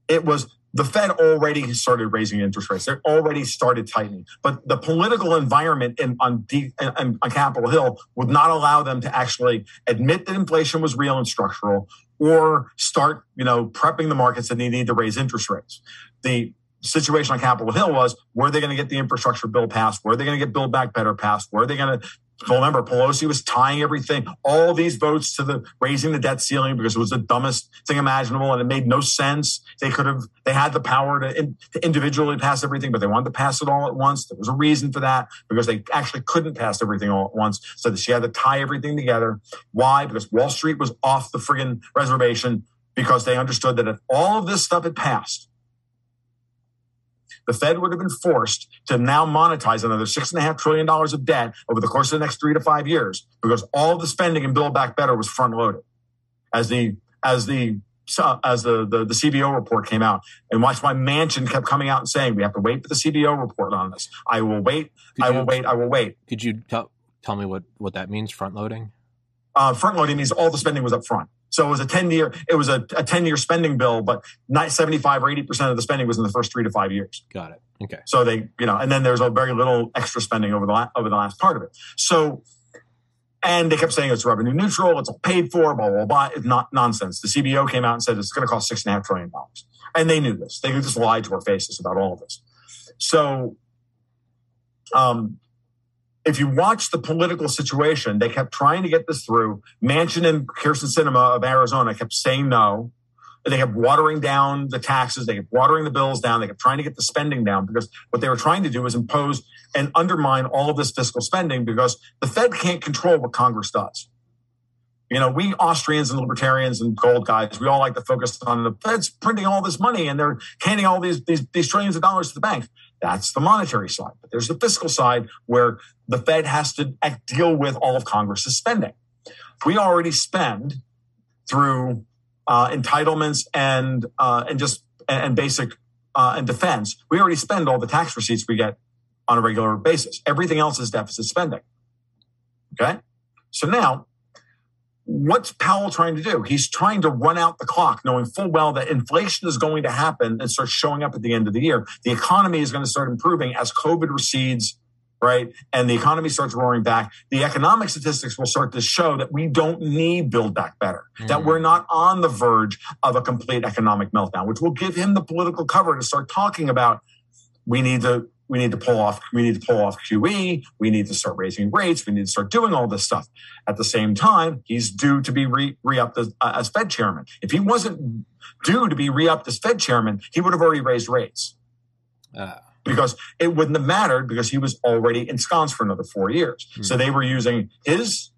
It was the Fed already started raising interest rates. They already started tightening, but the political environment in, on, D, on, on Capitol Hill would not allow them to actually admit that inflation was real and structural, or start, you know, prepping the markets that they need to raise interest rates. The situation on Capitol Hill was: were they going to get the infrastructure bill passed? Were they going to get Build Back Better passed? Were they going to Remember, Pelosi was tying everything, all these votes to the raising the debt ceiling because it was the dumbest thing imaginable and it made no sense. They could have, they had the power to, in, to individually pass everything, but they wanted to pass it all at once. There was a reason for that because they actually couldn't pass everything all at once. So she had to tie everything together. Why? Because Wall Street was off the friggin' reservation because they understood that if all of this stuff had passed, the Fed would have been forced to now monetize another six and a half trillion dollars of debt over the course of the next three to five years because all the spending in Build Back Better was front loaded. As the as the uh, as the, the the CBO report came out, and watch my Manchin kept coming out and saying we have to wait for the CBO report on this. I will wait.
Could
I
you-
will wait. I will wait.
Could you tell tell me what what that means? Front loading.
Uh, front loading means all the spending was up front. So it was a 10 year, it was a, a 10 year spending bill, but not 75 or 80% of the spending was in the first three to five years.
Got it. Okay.
So they, you know, and then there's a very little extra spending over the la- over the last part of it. So, and they kept saying it's revenue neutral, it's all paid for, blah blah blah. It's not nonsense. The CBO came out and said it's going to cost six and a half trillion dollars, and they knew this. They just lied to our faces about all of this. So, um, if you watch the political situation, they kept trying to get this through. Manchin and Kyrsten Sinema of Arizona kept saying no. They kept watering down the taxes. They kept watering the bills down. They kept trying to get the spending down because what they were trying to do was impose and undermine all of this fiscal spending because the Fed can't control what Congress does. You know, we Austrians and libertarians and gold guys, we all like to focus on the Fed's printing all this money and they're handing all these, these, these trillions of dollars to the banks. That's the monetary side. But there's the fiscal side where the Fed has to deal with all of Congress's spending. We already spend through uh, entitlements and uh, and just and basic uh, and defense. We already spend all the tax receipts we get on a regular basis. Everything else is deficit spending. Okay, so now what's Powell trying to do? He's trying to run out the clock, knowing full well that inflation is going to happen and start showing up at the end of the year. The economy is going to start improving as COVID recedes, right? And the economy starts roaring back. The economic statistics will start to show that we don't need Build Back Better, mm-hmm. that we're not on the verge of a complete economic meltdown, which will give him the political cover to start talking about we need to we need to pull off we need to pull off QE, we need to start raising rates, we need to start doing all this stuff. At the same time, he's due to be re, upped as, uh, as Fed chairman. If he wasn't due to be re-upped as Fed chairman, he would have already raised rates. Uh. Because it wouldn't have mattered because he was already ensconced for another four years. Mm-hmm. So they were using his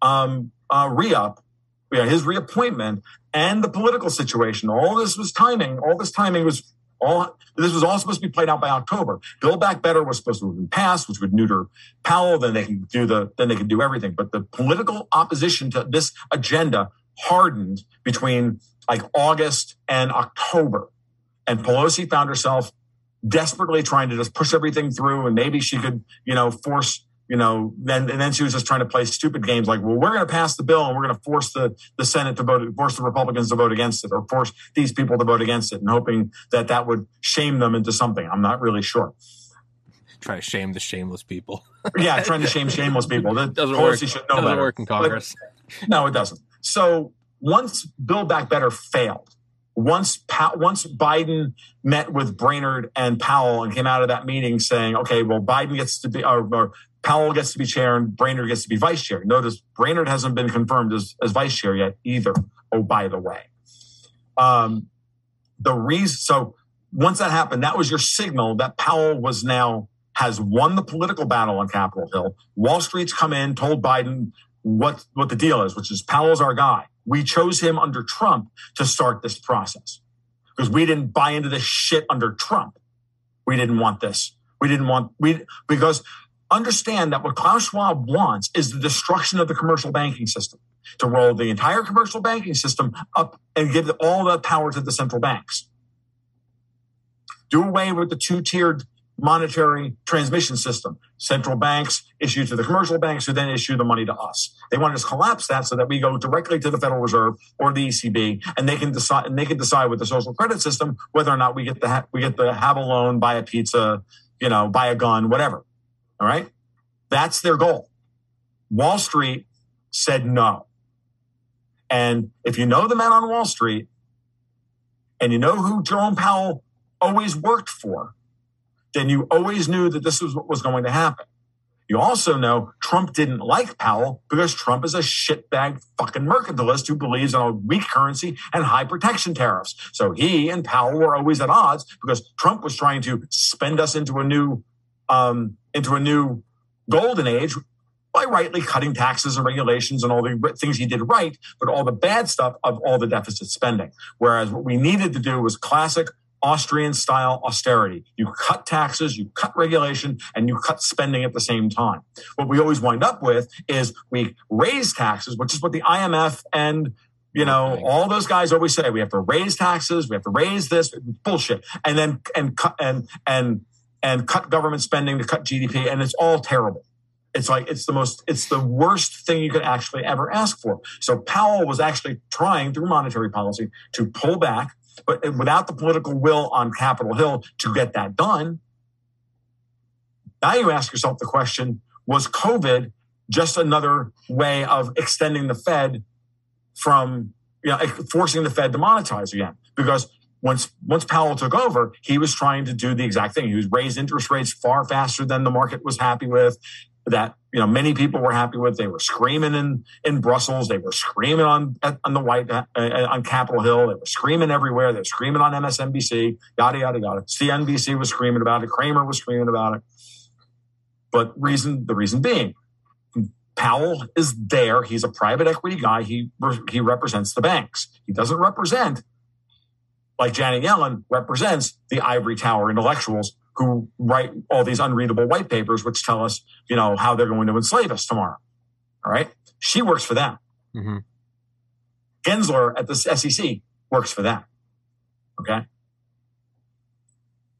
um, uh, re-up, yeah, his reappointment, and the political situation. All this was timing. All this timing was all this was all supposed to be played out by October. Build Back Better was supposed to have been passed, which would neuter Powell. Then they can do the then they can do everything. But the political opposition to this agenda hardened between like August and October, and Pelosi found herself desperately trying to just push everything through, and maybe she could, you know, force you know, then and then she was just trying to play stupid games like, well, we're going to pass the bill and we're going to force the the Senate to vote, force the Republicans to vote against it, or force these people to vote against it, and hoping that that would shame them into something. I'm not really sure.
Try to shame the shameless people. [LAUGHS]
yeah, trying to shame shameless people. That
doesn't work. Should know doesn't better. work in Congress.
But, no, it doesn't. So once Build Back Better failed, once pa- once Biden met with Brainard and Powell and came out of that meeting saying, okay, well, Biden gets to be, or, or Powell gets to be chair and Brainard gets to be vice chair. Notice Brainard hasn't been confirmed as, as vice chair yet either. Oh, by the way. Um, the reason, so once that happened, that was your signal that Powell was now has won the political battle on Capitol Hill. Wall Street's come in, told Biden what, what the deal is, which is Powell's our guy. We chose him under Trump to start this process because we didn't buy into this shit under Trump. We didn't want this. We didn't want we because understand that what Klaus Schwab wants is the destruction of the commercial banking system, to roll the entire commercial banking system up and give all the power to the central banks. Do away with the two tiered monetary transmission system. Central banks issue to the commercial banks who then issue the money to us. They want to collapse that so that we go directly to the Federal Reserve or the ECB and they can decide and they can decide with the social credit system whether or not we get the ha- we get the have a loan, buy a pizza, you know, buy a gun, whatever. All right. That's their goal. Wall Street said no. And if you know the man on Wall Street and you know who Jerome Powell always worked for, then you always knew that this was what was going to happen. You also know Trump didn't like Powell because Trump is a shitbag fucking mercantilist who believes in a weak currency and high protection tariffs. So he and Powell were always at odds because Trump was trying to spend us into a new um, into a new golden age by rightly cutting taxes and regulations and all the things he did right, but all the bad stuff of all the deficit spending. Whereas what we needed to do was classic Austrian style austerity. You cut taxes, you cut regulation, and you cut spending at the same time. What we always wind up with is we raise taxes, which is what the IMF and you know, all those guys always say we have to raise taxes, we have to raise this bullshit, and then and cut and and and cut government spending to cut GDP, and it's all terrible. It's like it's the most, it's the worst thing you could actually ever ask for. So Powell was actually trying through monetary policy to pull back, but without the political will on Capitol Hill to get that done. Now you ask yourself the question: Was COVID just another way of extending the Fed from, you know, forcing the Fed to monetize again? Because once once Powell took over, he was trying to do the exact thing. He was raised interest rates far faster than the market was happy with. That you know many people were happy with. They were screaming in in Brussels. They were screaming on on the White uh, uh on Capitol Hill. They were screaming everywhere. They were screaming on MSNBC. Yada yada yada. CNBC was screaming about it. Cramer was screaming about it. But reason the reason being, Powell is there. He's a private equity guy. He he represents the banks. He doesn't represent like Janet Yellen represents the ivory tower intellectuals who write all these unreadable white papers, which tell us, you know, how they're going to enslave us tomorrow. All right. She works for them.
Mm-hmm.
Gensler at the SEC works for them. Okay.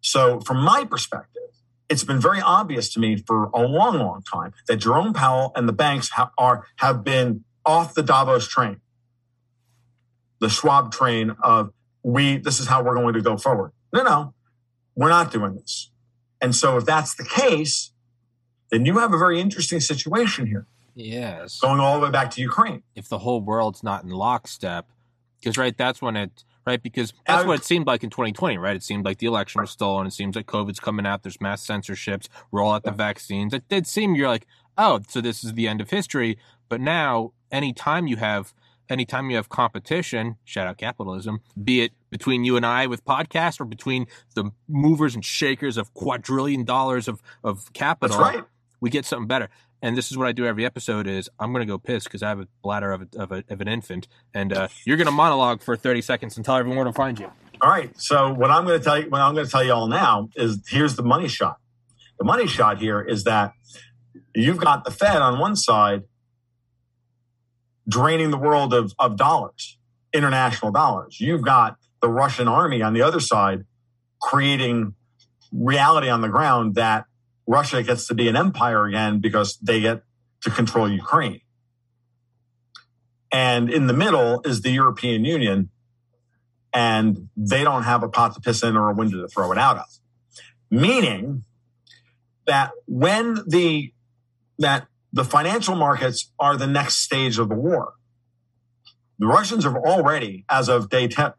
So, from my perspective, it's been very obvious to me for a long, long time that Jerome Powell and the banks ha- are have been off the Davos train, the Schwab train of we. This is how we're going to go forward. No, no, we're not doing this. And so, if that's the case, then you have a very interesting situation here.
Yes.
Going all the way back to Ukraine.
If the whole world's not in lockstep, because right, that's when it right because that's what it seemed like in 2020, right? It seemed like the election was stolen. It seems like COVID's coming out. There's mass censorships. Roll out the vaccines. It did seem you're like, oh, so this is the end of history. But now, anytime you have anytime you have competition, shout out capitalism, be it between you and I with podcasts or between the movers and shakers of quadrillion dollars of, of capital,
right.
we get something better. And this is what I do every episode is I'm going to go piss because I have a bladder of, a, of, a, of an infant. And uh, you're going to monologue for 30 seconds and tell everyone where to find you.
All right. So what I'm going to tell you, what I'm going to tell you all now is here's the money shot. The money shot here is that you've got the Fed on one side draining the world of, of dollars, international dollars. You've got the Russian army on the other side creating reality on the ground that Russia gets to be an empire again because they get to control Ukraine. And in the middle is the European Union, and they don't have a pot to piss in or a window to throw it out of. Meaning that when the that the financial markets are the next stage of the war. The Russians have already, as of day 10,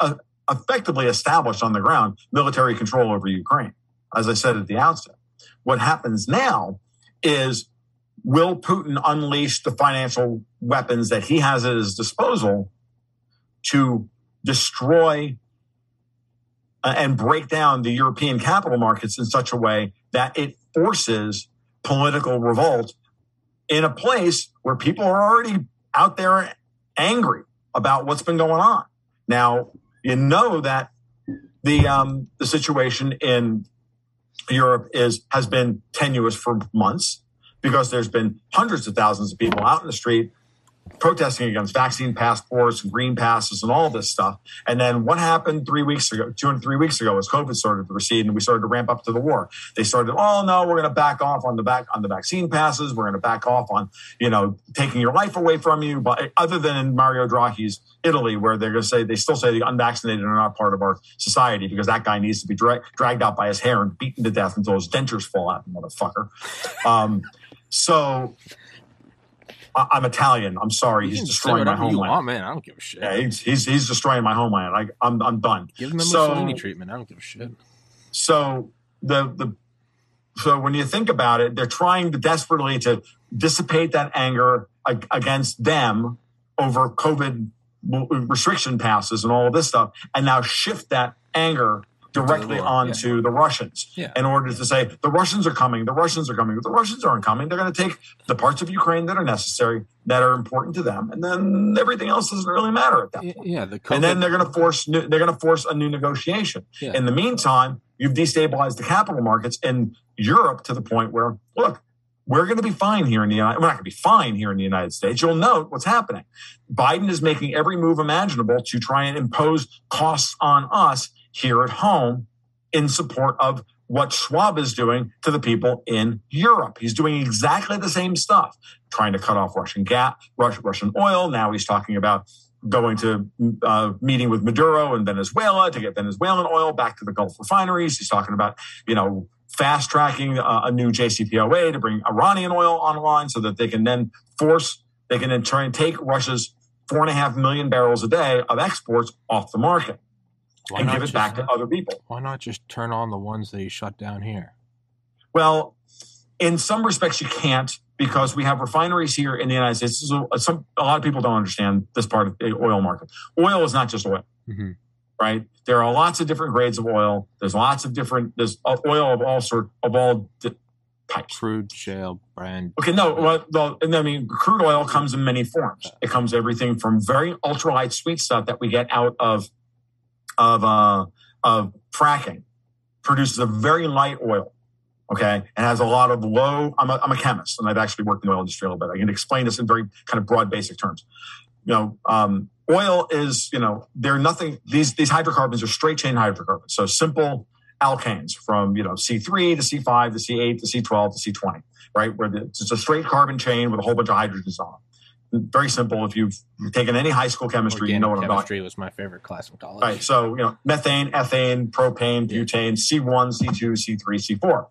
uh, effectively established on the ground military control over Ukraine, as I said at the outset. What happens now is will Putin unleash the financial weapons that he has at his disposal to destroy uh, and break down the European capital markets in such a way that it forces political revolt in a place where people are already out there angry about what's been going on. Now, you know that the um, the situation in Europe is has been tenuous for months because there's been hundreds of thousands of people out in the street protesting against vaccine passports and green passes and all this stuff. And then what happened three weeks ago, two and three weeks ago, as COVID started to recede and we started to ramp up to the war. They started, oh no, we're going to back off on the back on the vaccine passes. We're going to back off on you know taking your life away from you. But other than in Mario Draghi's Italy, where they're going to say they still say the unvaccinated are not part of our society because that guy needs to be dra- dragged out by his hair and beaten to death until his dentures fall out, motherfucker. Um, so I'm Italian. I'm sorry. He's destroying my homeland.
Want, man. I don't give a shit.
Yeah, he's, he's, he's destroying my homeland. I, I'm I'm done.
Give him the
so,
Mussolini treatment. I don't give a shit.
So the the so when you think about it, they're trying to desperately to dissipate that anger against them over COVID restriction passes and all of this stuff, and now shift that anger directly onto yeah. the Russians
yeah.
in order to say the Russians are coming, the Russians are coming, but the Russians aren't coming. They're going to take the parts of Ukraine that are necessary, that are important to them, and then everything else doesn't really matter at that point.
Yeah, the
COVID- and then they're going to force new, they're going to force a new negotiation.
Yeah.
In the meantime, you've destabilized the capital markets in Europe to the point where look. We're going to be fine here in the United. We're not going to be fine here in the United States. You'll note what's happening. Biden is making every move imaginable to try and impose costs on us here at home in support of what Schwab is doing to the people in Europe. He's doing exactly the same stuff, trying to cut off Russian gas, Russian oil. Now he's talking about going to uh, meeting with Maduro in Venezuela to get Venezuelan oil back to the Gulf refineries. He's talking about, you know, fast tracking a, a new JCPOA to bring Iranian oil online so that they can then force, they can then try and take Russia's four and a half million barrels a day of exports off the market. Why and give it back to other people.
Why not just turn on the ones that you shut down here?
Well, in some respects, you can't because we have refineries here in the United States. A, some, a lot of people don't understand this part of the oil market. Oil is not just oil,
mm-hmm.
right? There are lots of different grades of oil. There's lots of different. There's oil of all sort of all types.
Crude, shale, Brent.
Okay, no. Well, I mean, crude oil comes in many forms. It comes everything from very ultralight sweet stuff that we get out of of uh, of fracking produces a very light oil. Okay, and has a lot of low. I'm a, I'm a chemist, and I've actually worked in the oil industry a little bit. I can explain this in very kind of broad, basic terms. You know, um, oil is you know they're nothing. These these hydrocarbons are straight chain hydrocarbons, so simple alkanes from you know C3 to C5 to C8 to C12 to C20, right? Where the, it's a straight carbon chain with a whole bunch of hydrogens on very simple. If you've taken any high school chemistry,
Organic
you know what I'm talking.
Chemistry was my favorite class in college.
Right. So you know, methane, ethane, propane, butane, C1, C2, C3, C4.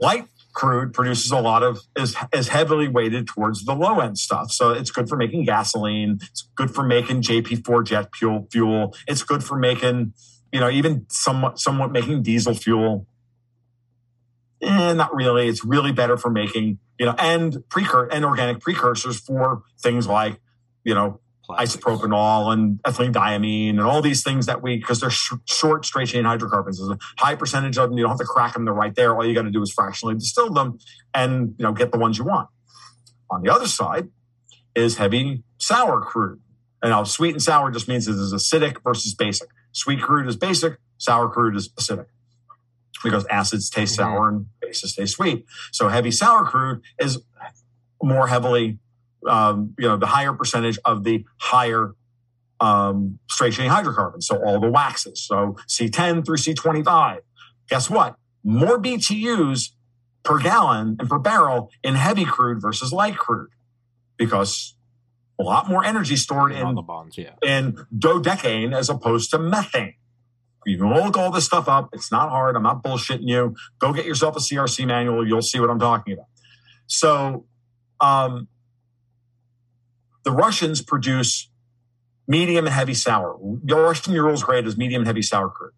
Light crude produces a lot of is is heavily weighted towards the low end stuff. So it's good for making gasoline. It's good for making JP4 jet fuel. Fuel. It's good for making you know even somewhat somewhat making diesel fuel. Eh, not really. It's really better for making you know and precur and organic precursors for things like you know
Plastics.
isopropanol and ethylene diamine and all these things that we because they're sh- short straight chain hydrocarbons. There's a high percentage of them. You don't have to crack them. They're right there. All you got to do is fractionally distill them and you know get the ones you want. On the other side is heavy sour crude. And now sweet and sour just means it is acidic versus basic. Sweet crude is basic. Sour crude is acidic. Because acids taste
Mhm.
sour and bases stay sweet so heavy sour crude is more heavily um, you know, the higher percentage of the higher um, straight chain hydrocarbons. So all the waxes. So C10 through C25. Guess what? More BTUs per gallon and per barrel in heavy crude versus light crude because a lot more energy stored in,
the bonds, yeah.
in dodecane as opposed to methane. You can look all this stuff up. It's not hard. I'm not bullshitting you. Go get yourself a CRC manual. You'll see what I'm talking about. So, um, the Russians produce medium and heavy sour. The Russian Urals grade is medium and heavy sour crude.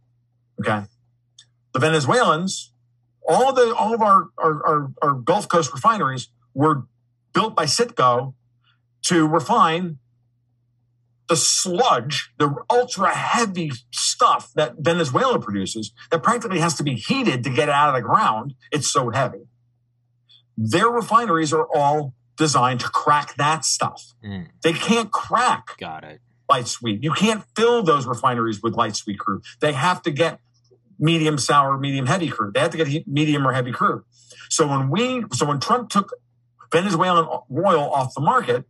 Okay. The Venezuelans, all of the all of our our, our, our Gulf Coast refineries were built by Citgo to refine the sludge, the ultra heavy stuff that Venezuela produces that practically has to be heated to get it out of the ground. It's so heavy. Their refineries are all designed to crack that stuff.
Mm,
They can't crack
got it.
light sweet. You can't fill those refineries with light sweet crude. They have to get medium sour, medium heavy crude. They have to get medium or heavy crude. So when we, so when Trump took Venezuelan oil off the market,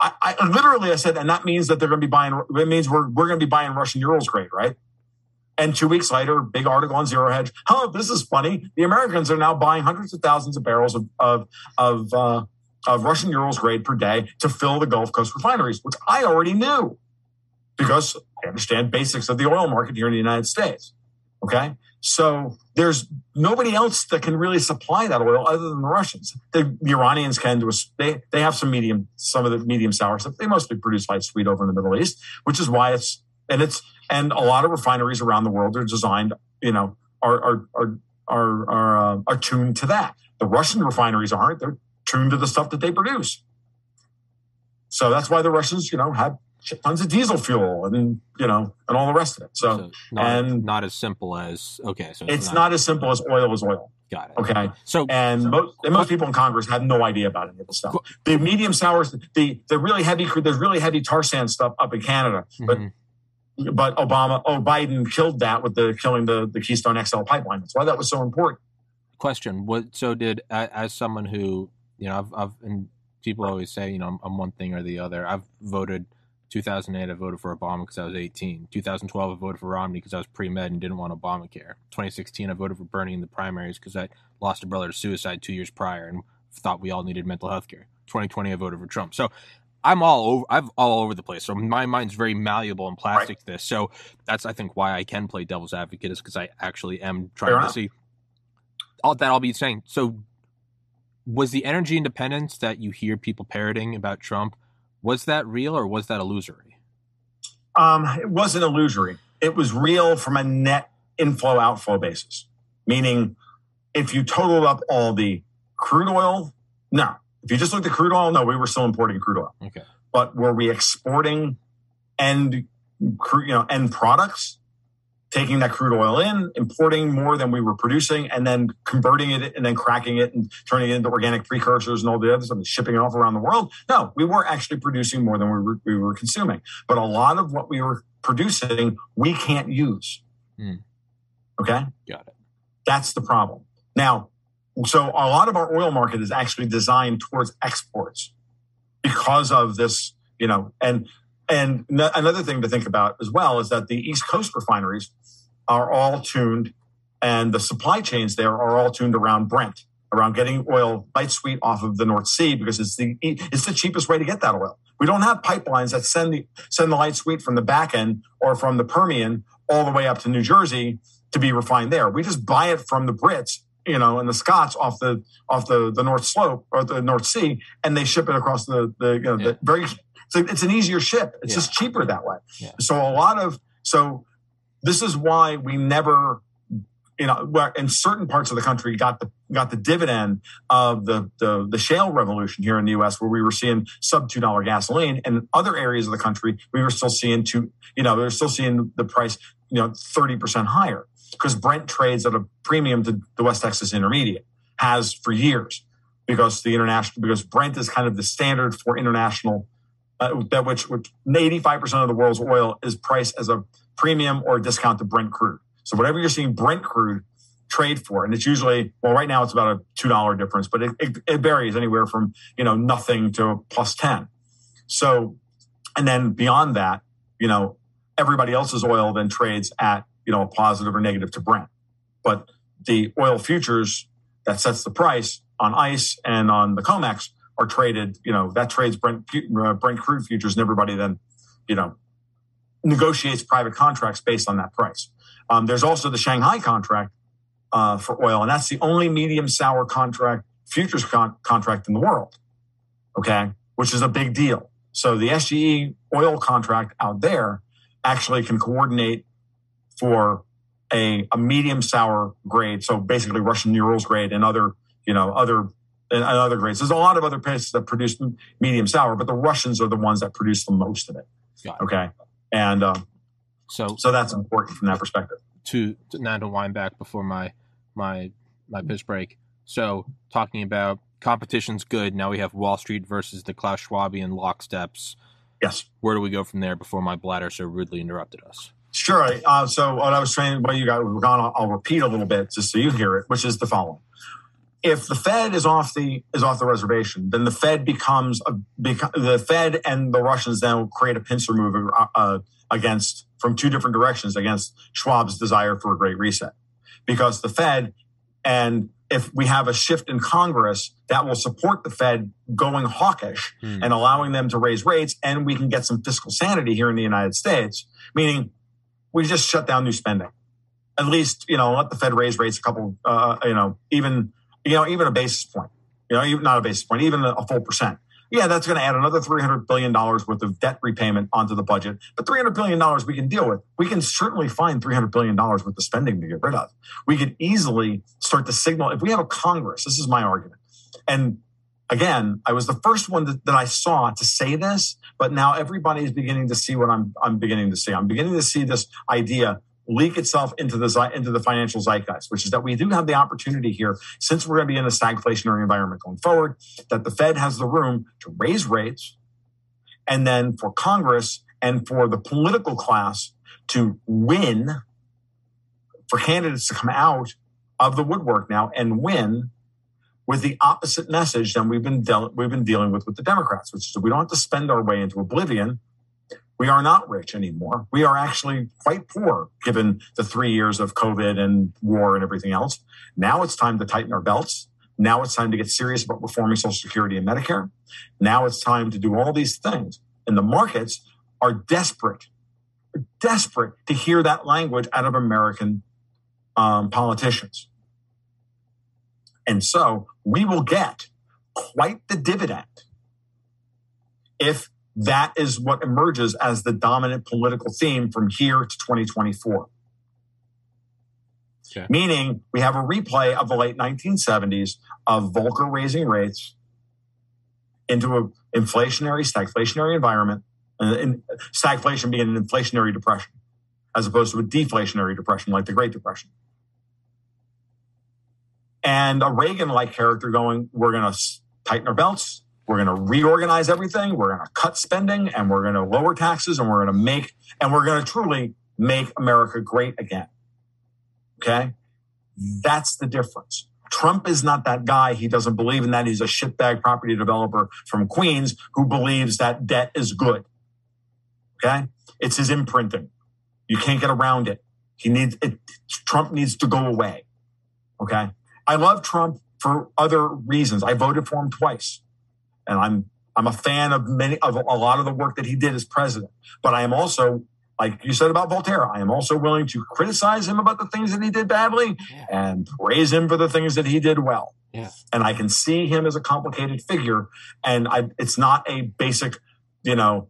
I, I literally I said, and that means that they're going to be buying. It means we're we're going to be buying Russian Urals grade, right? And two weeks later, big article on Zero Hedge. Oh, this is funny. The Americans are now buying hundreds of thousands of barrels of of of, uh, of Russian Urals grade per day to fill the Gulf Coast refineries, which I already knew because I understand basics of the oil market here in the United States. Okay, so there's nobody else that can really supply that oil other than the Russians. The, Iranians can do a, they they have some medium some of the medium sour stuff. They mostly produce light sweet over in the Middle East, which is why it's and it's and a lot of refineries around the world are designed, you know, are are are are are, uh, are tuned to that. The Russian refineries aren't. They're tuned to the stuff that they produce. So that's why the Russians, you know, have shit tons of diesel fuel and you know and all the rest of it. So,
So not,
and-
not as simple as okay. So
it's not as simple as oil is oil.
got it.
Okay.
So
And most, and most people in Congress have no idea about any of this stuff. The medium sours, the the really heavy, there's really heavy tar sand stuff up in Canada, but
mhm.
but Obama, oh Biden killed that with the killing the the Keystone XL pipeline. That's why that was so important.
question: What? So did as someone who you know, I've, I've and people always say you know I'm, I'm one thing or the other. I've voted 2008. I voted for Obama because I was 18. 2012, I voted for Romney because I was pre med and didn't want Obamacare. 2016, I voted for Bernie in the primaries because I lost a brother to suicide two years prior and thought we all needed mental health care. 2020, I voted for Trump. So. I'm all over. I'm all over the place. So my mind's very malleable and plastic to this. So that's I think why I can play devil's advocate is because I actually am trying
Fair
to see all that I'll be saying. So was the energy independence that you hear people parroting about Trump, was that real or was that illusory?
Um, it wasn't illusory. It was real from a net inflow outflow basis. Meaning, if you totaled up all the crude oil, no. If you just looked at crude oil, no, we were still importing crude oil.
Okay.
But were we exporting end, you know, end products? Taking that crude oil in, importing more than we were producing, and then converting it and then cracking it and turning it into organic precursors and all the other stuff, and shipping it off around the world. No, we were actually producing more than we were, we were consuming. But a lot of what we were producing, we can't use.
Hmm.
Okay.
Got it.
That's the problem. Now, so a lot of our oil market is actually designed towards exports because of this, you know, and and another thing to think about as well is that the East Coast refineries are all tuned and the supply chains there are all tuned around Brent, around getting oil light sweet off of the North Sea because it's the it's the cheapest way to get that oil. We don't have pipelines that send the send the light sweet from the Bakken or from the Permian all the way up to New Jersey to be refined there. We just buy it from the Brits, you know, and the Scots off the off the, the North Slope or the North Sea, and they ship it across the the, you know, yeah. the very. So it's an easier ship. It's yeah. just cheaper that way. Yeah. So a lot of so this is why we never you know, in certain parts of the country got the got the dividend of the, the the shale revolution here in the U.S., where we were seeing sub two dollar gasoline, and in other areas of the country we were still seeing two, you know, they're still seeing the price, you know, thirty percent higher because Brent trades at a premium to the West Texas Intermediate has for years because the international because Brent is kind of the standard for international uh, that which which eighty five percent of the world's oil is priced as a premium or a discount to Brent crude. So whatever you're seeing Brent crude trade for, and it's usually well, right now it's about a two dollar difference, but it, it, it varies anywhere from you know nothing to plus ten. So, and then beyond that, you know, everybody else's oil then trades at you know a positive or negative to Brent, but the oil futures that sets the price on ICE and on the COMEX are traded. You know that trades Brent uh, Brent crude futures, and everybody then you know negotiates private contracts based on that price. Um, there's also the Shanghai contract uh, for oil, and that's the only medium sour contract futures con- contract in the world. Okay, which is a big deal. So the SGE oil contract out there actually can coordinate for a, a medium sour grade. So basically Russian Urals grade and other, you know, other and other grades. There's a lot of other places that produce medium sour, but the Russians are the ones that produce the most of it. Okay, and um, so, so that's important from that perspective.
To, to now to wind back before my my my pitch break. So talking about competition's good. Now we have Wall Street versus the Klaus Schwabian locksteps.
Yes.
Where do we go from there before my bladder so rudely interrupted us?
Sure. Uh, so what I was saying, what you got, we're gone. I'll, I'll repeat a little bit just so you hear it, which is the following: If the Fed is off the is off the reservation, then the Fed becomes a the Fed and the Russians then will create a pincer move uh, uh against from two different directions against Schwab's desire for a great reset. Because the Fed, and if we have a shift in Congress, that will support the Fed going hawkish mm. and allowing them to raise rates, and we can get some fiscal sanity here in the United States, meaning we just shut down new spending. At least, you know, let the Fed raise rates a couple, uh, you know, even, you know, even a basis point, you know, even not a basis point, even a full percent yeah, that's going to add another $300 billion worth of debt repayment onto the budget. But $300 billion we can deal with. We can certainly find $300 billion worth of spending to get rid of. We could easily start to signal if we have a Congress, this is my argument. And again, I was the first one that, that I saw to say this, but now everybody is beginning to see what I'm, I'm beginning to see. I'm beginning to see this idea leak itself into the into the financial zeitgeist, which is that we do have the opportunity here, since we're going to be in a stagflationary environment going forward, that the Fed has the room to raise rates, and then for Congress and for the political class to win, for candidates to come out of the woodwork now and win with the opposite message than we've been de- we've been dealing with with the Democrats, which is we don't have to spend our way into oblivion we are not rich anymore. We are actually quite poor given the three years of COVID and war and everything else. Now it's time to tighten our belts. Now it's time to get serious about reforming Social Security and Medicare. Now it's time to do all these things. And the markets are desperate, desperate to hear that language out of American um, politicians. And so we will get quite the dividend if that is what emerges as the dominant political theme from here to 2024. Okay. Meaning we have a replay of the late 1970s of Volcker raising rates into an inflationary, stagflationary environment, and stagflation being an inflationary depression, as opposed to a deflationary depression like the Great Depression. And a Reagan like character going, we're going to tighten our belts, we're going to reorganize everything. We're going to cut spending and we're going to lower taxes and we're going to make, and we're going to truly make America great again. Okay. That's the difference. Trump is not that guy. He doesn't believe in that. He's a shitbag property developer from Queens who believes that debt is good. Okay. It's his imprinting. You can't get around it. He needs it. Trump needs to go away. Okay. I love Trump for other reasons. I voted for him twice and I'm, I'm a fan of many of a lot of the work that he did as president, but I am also like you said about Voltaire, I am also willing to criticize him about the things that he did badly yeah. and praise him for the things that he did well.
Yeah.
And I can see him as a complicated figure. And I, it's not a basic, you know,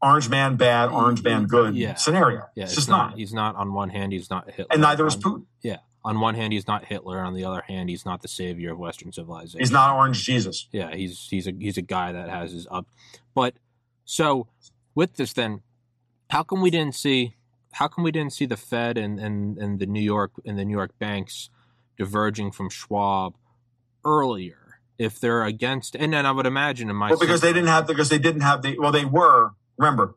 orange man bad, orange man good yeah. scenario. Yeah, it's, it's just not, not,
He's not on one hand, he's not Hitler.
And neither is Putin.
Yeah. On one hand, he's not Hitler. On the other hand, he's not the savior of Western civilization.
He's not Orange Jesus.
Yeah, he's he's a he's a guy that has his up. But so with this, then how come we didn't see how come we didn't see the Fed and, and, and the New York and the New York banks diverging from Schwab earlier if they're against and then I would imagine in my
well, because they didn't have because they didn't have the well they were remember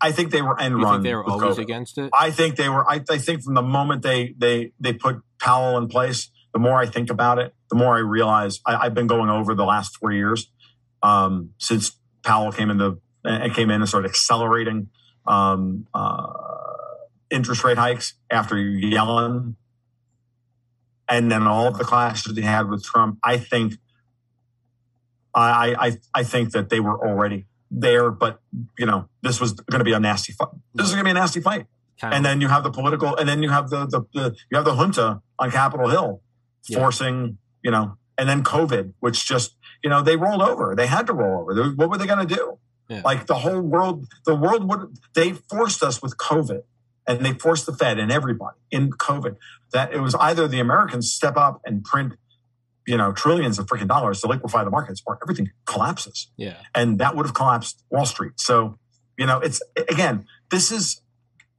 I think they were end
you
run.
they were always COVID. against it.
I think they were. I, I think from the moment they they they put Powell in place, the more I think about it, the more I realize I, have been going over the last four years um, since Powell came into and came in and started accelerating um, uh, interest rate hikes after Yellen, and then all of the clashes they had with Trump. I think, I I I think that they were already there, but you know this was going to be a nasty fight. This is going to be a nasty fight. And then you have the political, and then you have the, the, the you have the junta on Capitol Hill forcing, yeah. you know, and then COVID, which just you know they rolled over. They had to roll over. What were they going to do? Yeah. Like the whole world, the world would, they forced us with COVID and they forced the Fed and everybody in COVID that it was either the Americans step up and print, you know, trillions of freaking dollars to liquefy the markets or everything collapses.
Yeah.
And that would have collapsed Wall Street. So, you know, it's again, this is,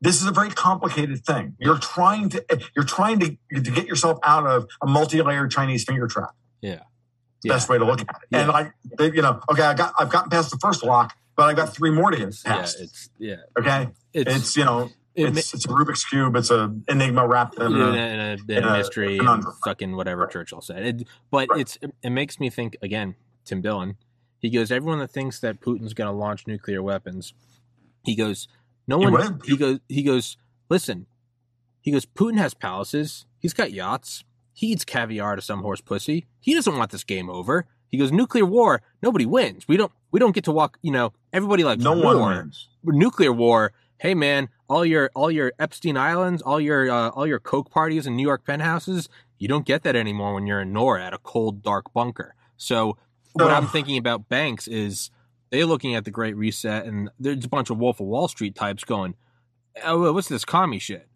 this is a very complicated thing. You're trying to, you're trying to, to get yourself out of a multi-layered Chinese finger trap.
Yeah.
Yeah. Best way to look at it. Yeah. And like, you know, okay, I got, I've gotten past the first lock but I got three more to get past.
Yeah, it's yeah.
Okay, it's, it's you know. It it's, it's a Rubik's cube. It's a enigma wrapped in,
in, a, in, a, in a, mystery, and fucking whatever right. Churchill said. It, but right. it's it makes me think again. Tim Dillon, he goes. Everyone that thinks that Putin's going to launch nuclear weapons, he goes. No one. He, he goes. He goes. Listen, he goes. Putin has palaces. He's got yachts. He eats caviar to some horse pussy. He doesn't want this game over. He goes, nuclear war, nobody wins. We don't, we don't get to walk, you know, everybody likes
no
war.
one wins.
Nuclear war, hey man, all your, all your Epstein Islands, all your, uh, all your Coke parties and New York penthouses, you don't get that anymore when you're in NORAD at a cold, dark bunker. So what I'm thinking about banks is they're looking at the Great Reset and there's a bunch of Wolf of Wall Street types going, oh, what's this commie shit?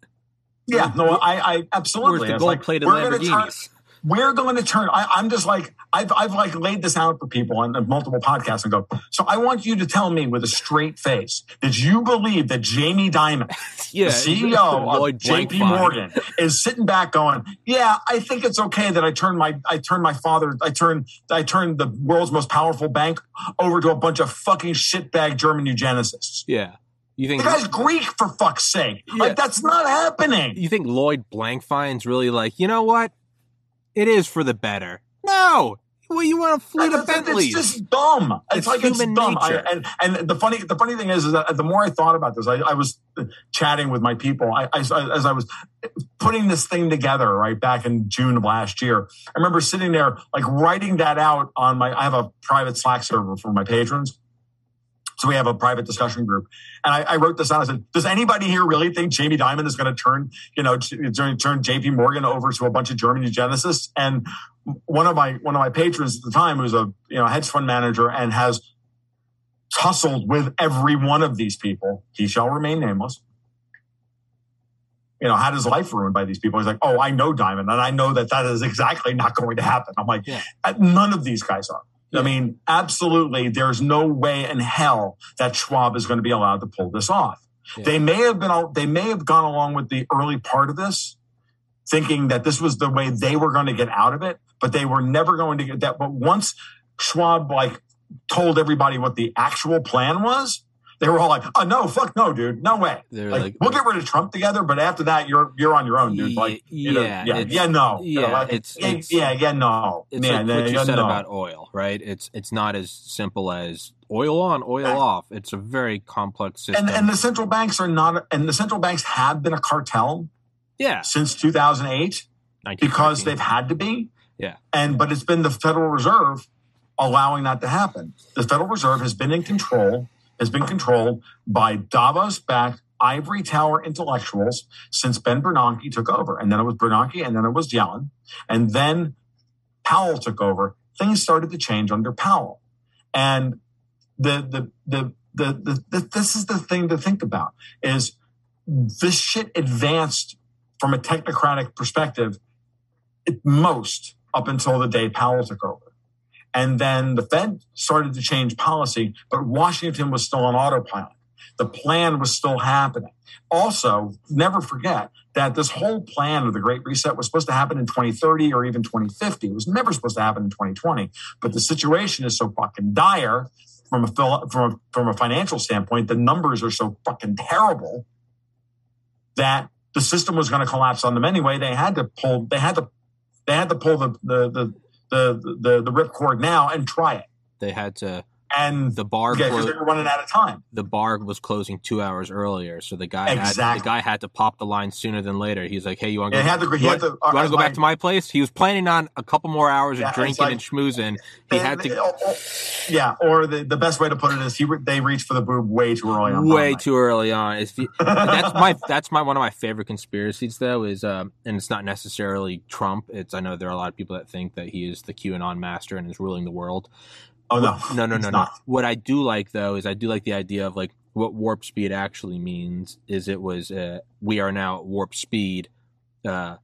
Yeah, no, I, I absolutely.
Where's the gold plated like, Lamborghinis?
We're going to turn I, am just like I've, I've like laid this out for people on multiple podcasts and go so i want you to tell me with a straight face that you believe that jamie dimon [LAUGHS]
yeah,
the ceo [LAUGHS] of jp morgan is sitting back going yeah i think it's okay that i turned my i turned my father i turned i turned the world's most powerful bank over to a bunch of fucking shitbag german eugenicists
yeah you think
the guy's Greek for fuck's sake? Yeah. Like that's not happening.
You think Lloyd Blankfein's really like, you know what? It is for the better. No, well, you want to flee to Bentley?
It's just dumb. It's,
it's
like
human
it's dumb. I, and and the funny the funny thing is, is that the more I thought about this, I, I was chatting with my people. I, I, as I was putting this thing together, right back in June of last year, I remember sitting there like writing that out on my. I have a private Slack server for my patrons. So we have a private discussion group. And I, I, wrote this out. I said, does anybody here really think Jamie Dimon is going to turn, you know, turn, turn JP Morgan over to a bunch of German eugenicists? And one of my, one of my patrons at the time was a, you know, hedge fund manager and has tussled with every one of these people. He shall remain nameless. You know, had his life ruined by these people. He's like, oh, I know Dimon, and I know that that is exactly not going to happen. I'm like, yeah. none of these guys are. I mean, absolutely, there's no way in hell that Schwab is going to be allowed to pull this off. Yeah. They may have been, they may have gone along with the early part of this, thinking that this was the way they were going to get out of it, but they were never going to get that. But once Schwab like told everybody what the actual plan was, They were all like, "Oh no, fuck no, dude, no way."
They're
Like,
like,
we'll get rid of Trump together, but after that, you're you're on your own, dude. Like, you know,
yeah,
yeah,
it's-
yeah, no, You know,
yeah,
like,
it's-
yeah,
it's-
yeah, yeah, no,
it's
man,
like what you said
no.
about oil, right? It's it's not as simple as oil on, oil
Yeah.
off. It's a very complex system.
and and the central banks are not, and the central banks have been a cartel
yeah,
since 2008 because they've had to be.
Yeah.
And but it's been the Federal Reserve allowing that to happen. The Federal Reserve has been in control, has been controlled by Davos-backed ivory tower intellectuals since Ben Bernanke took over. And then it was Bernanke and then it was Yellen. And then Powell took over. Things started to change under Powell. And the the the the, the, the this is the thing to think about is this shit advanced from a technocratic perspective at most up until the day Powell took over. And then the Fed started to change policy, but Washington was still on autopilot. The plan was still happening. Also, never forget that this whole plan of the Great Reset was supposed to happen in 2030 or even 2050. It was never supposed to happen in 2020. But the situation is so fucking dire from a from a, from a financial standpoint. The numbers are so fucking terrible that the system was going to collapse on them anyway. They had to pull. They had to. They had to pull the the the the the, the ripcord now and try it.
they had to.
And
The bar
yeah,
clo-
they were running out of time.
the bar was closing two hours earlier, so the guy had,
Exactly.
the guy had to pop the line sooner than later. He's like, "Hey, you want to go?
he had to. He
you
had
want,
to.
you want to go back to my place?" He was planning on a couple more hours
Yeah,
of drinking
like-
and schmoozing. He had to
oh, oh, yeah, or the, the best way to put it is he they reached for the boob way too early on.
way too early on. It's the, [LAUGHS] that's my that's my one of my favorite conspiracies though is um and it's not necessarily Trump. It's I know there are a lot of people that think that he is the QAnon master and is ruling the world.
Oh no,
No, no, no, no. What I do like though is I do like the idea of like what warp speed actually means is it was uh, we are now at warp speed, uh,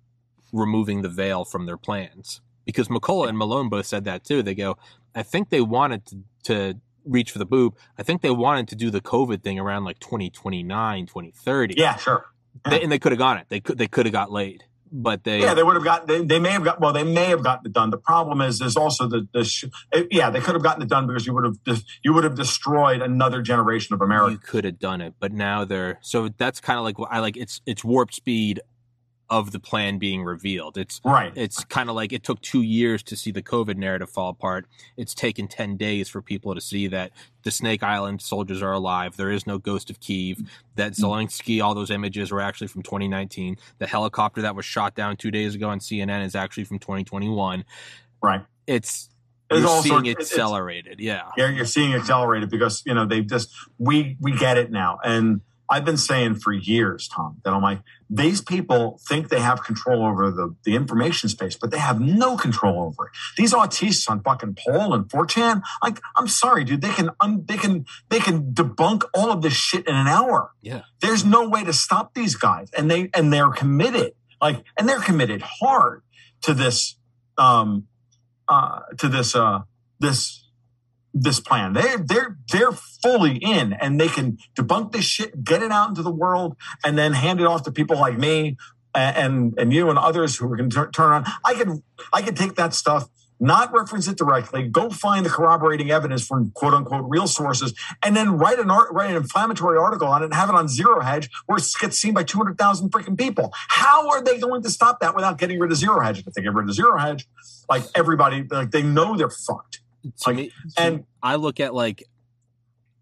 removing the veil from their plans because McCullough and Malone both said that too. They go, I think they wanted to, to reach for the boob. I think they wanted to do the COVID thing around like 2029, 2030.
Yeah, sure.
They, and they could have got it. They could they could have got laid, but they
Yeah, they would have got. They, they may have got. Well, they may have gotten it done. The problem is, there's also the. the sh- yeah, they could have gotten it done because you would have. dis- You would have destroyed another generation of
you could have done it, but now they're so that's kind of like what I like. It's it's warp speed of the plan being revealed. It's
Right.
it's kind of like it took two years to see the COVID narrative fall apart. It's taken ten days for people to see that the Snake Island soldiers are alive. There is no ghost of Kiev. That mm. Zelensky, all those images were actually from 2019. The helicopter that was shot down two days ago on CNN is actually from 2021.
Right.
It's you're
all
seeing
sorts-
it
it's- it's-
accelerated. Yeah.
Yeah, you're seeing accelerated because you know they've just we we get it now, and I've been saying for years, Tom, that I'm like these people think they have control over the the information space, but they have no control over it. These autistes on fucking Pol and 4chan, like I'm sorry, dude, they can un, they can they can debunk all of this shit in an hour.
Yeah.
There's no way to stop these guys, and they and they're committed, like, and they're committed hard to this um uh to this uh this this plan. They they're they're fully in, and they can debunk this shit, get it out into the world, and then hand it off to people like me and and, you and others who are going to turn on. I can I can take that stuff. Not reference it directly. Go find the corroborating evidence from "quote unquote" real sources, and then write an art, write an inflammatory article on it, and have it on Zero Hedge, where it gets seen by two hundred thousand freaking people. How are they going to stop that without getting rid of Zero Hedge? If they get rid of Zero Hedge, like everybody, like they know they're fucked.
To
Like,
me,
and-
I look at like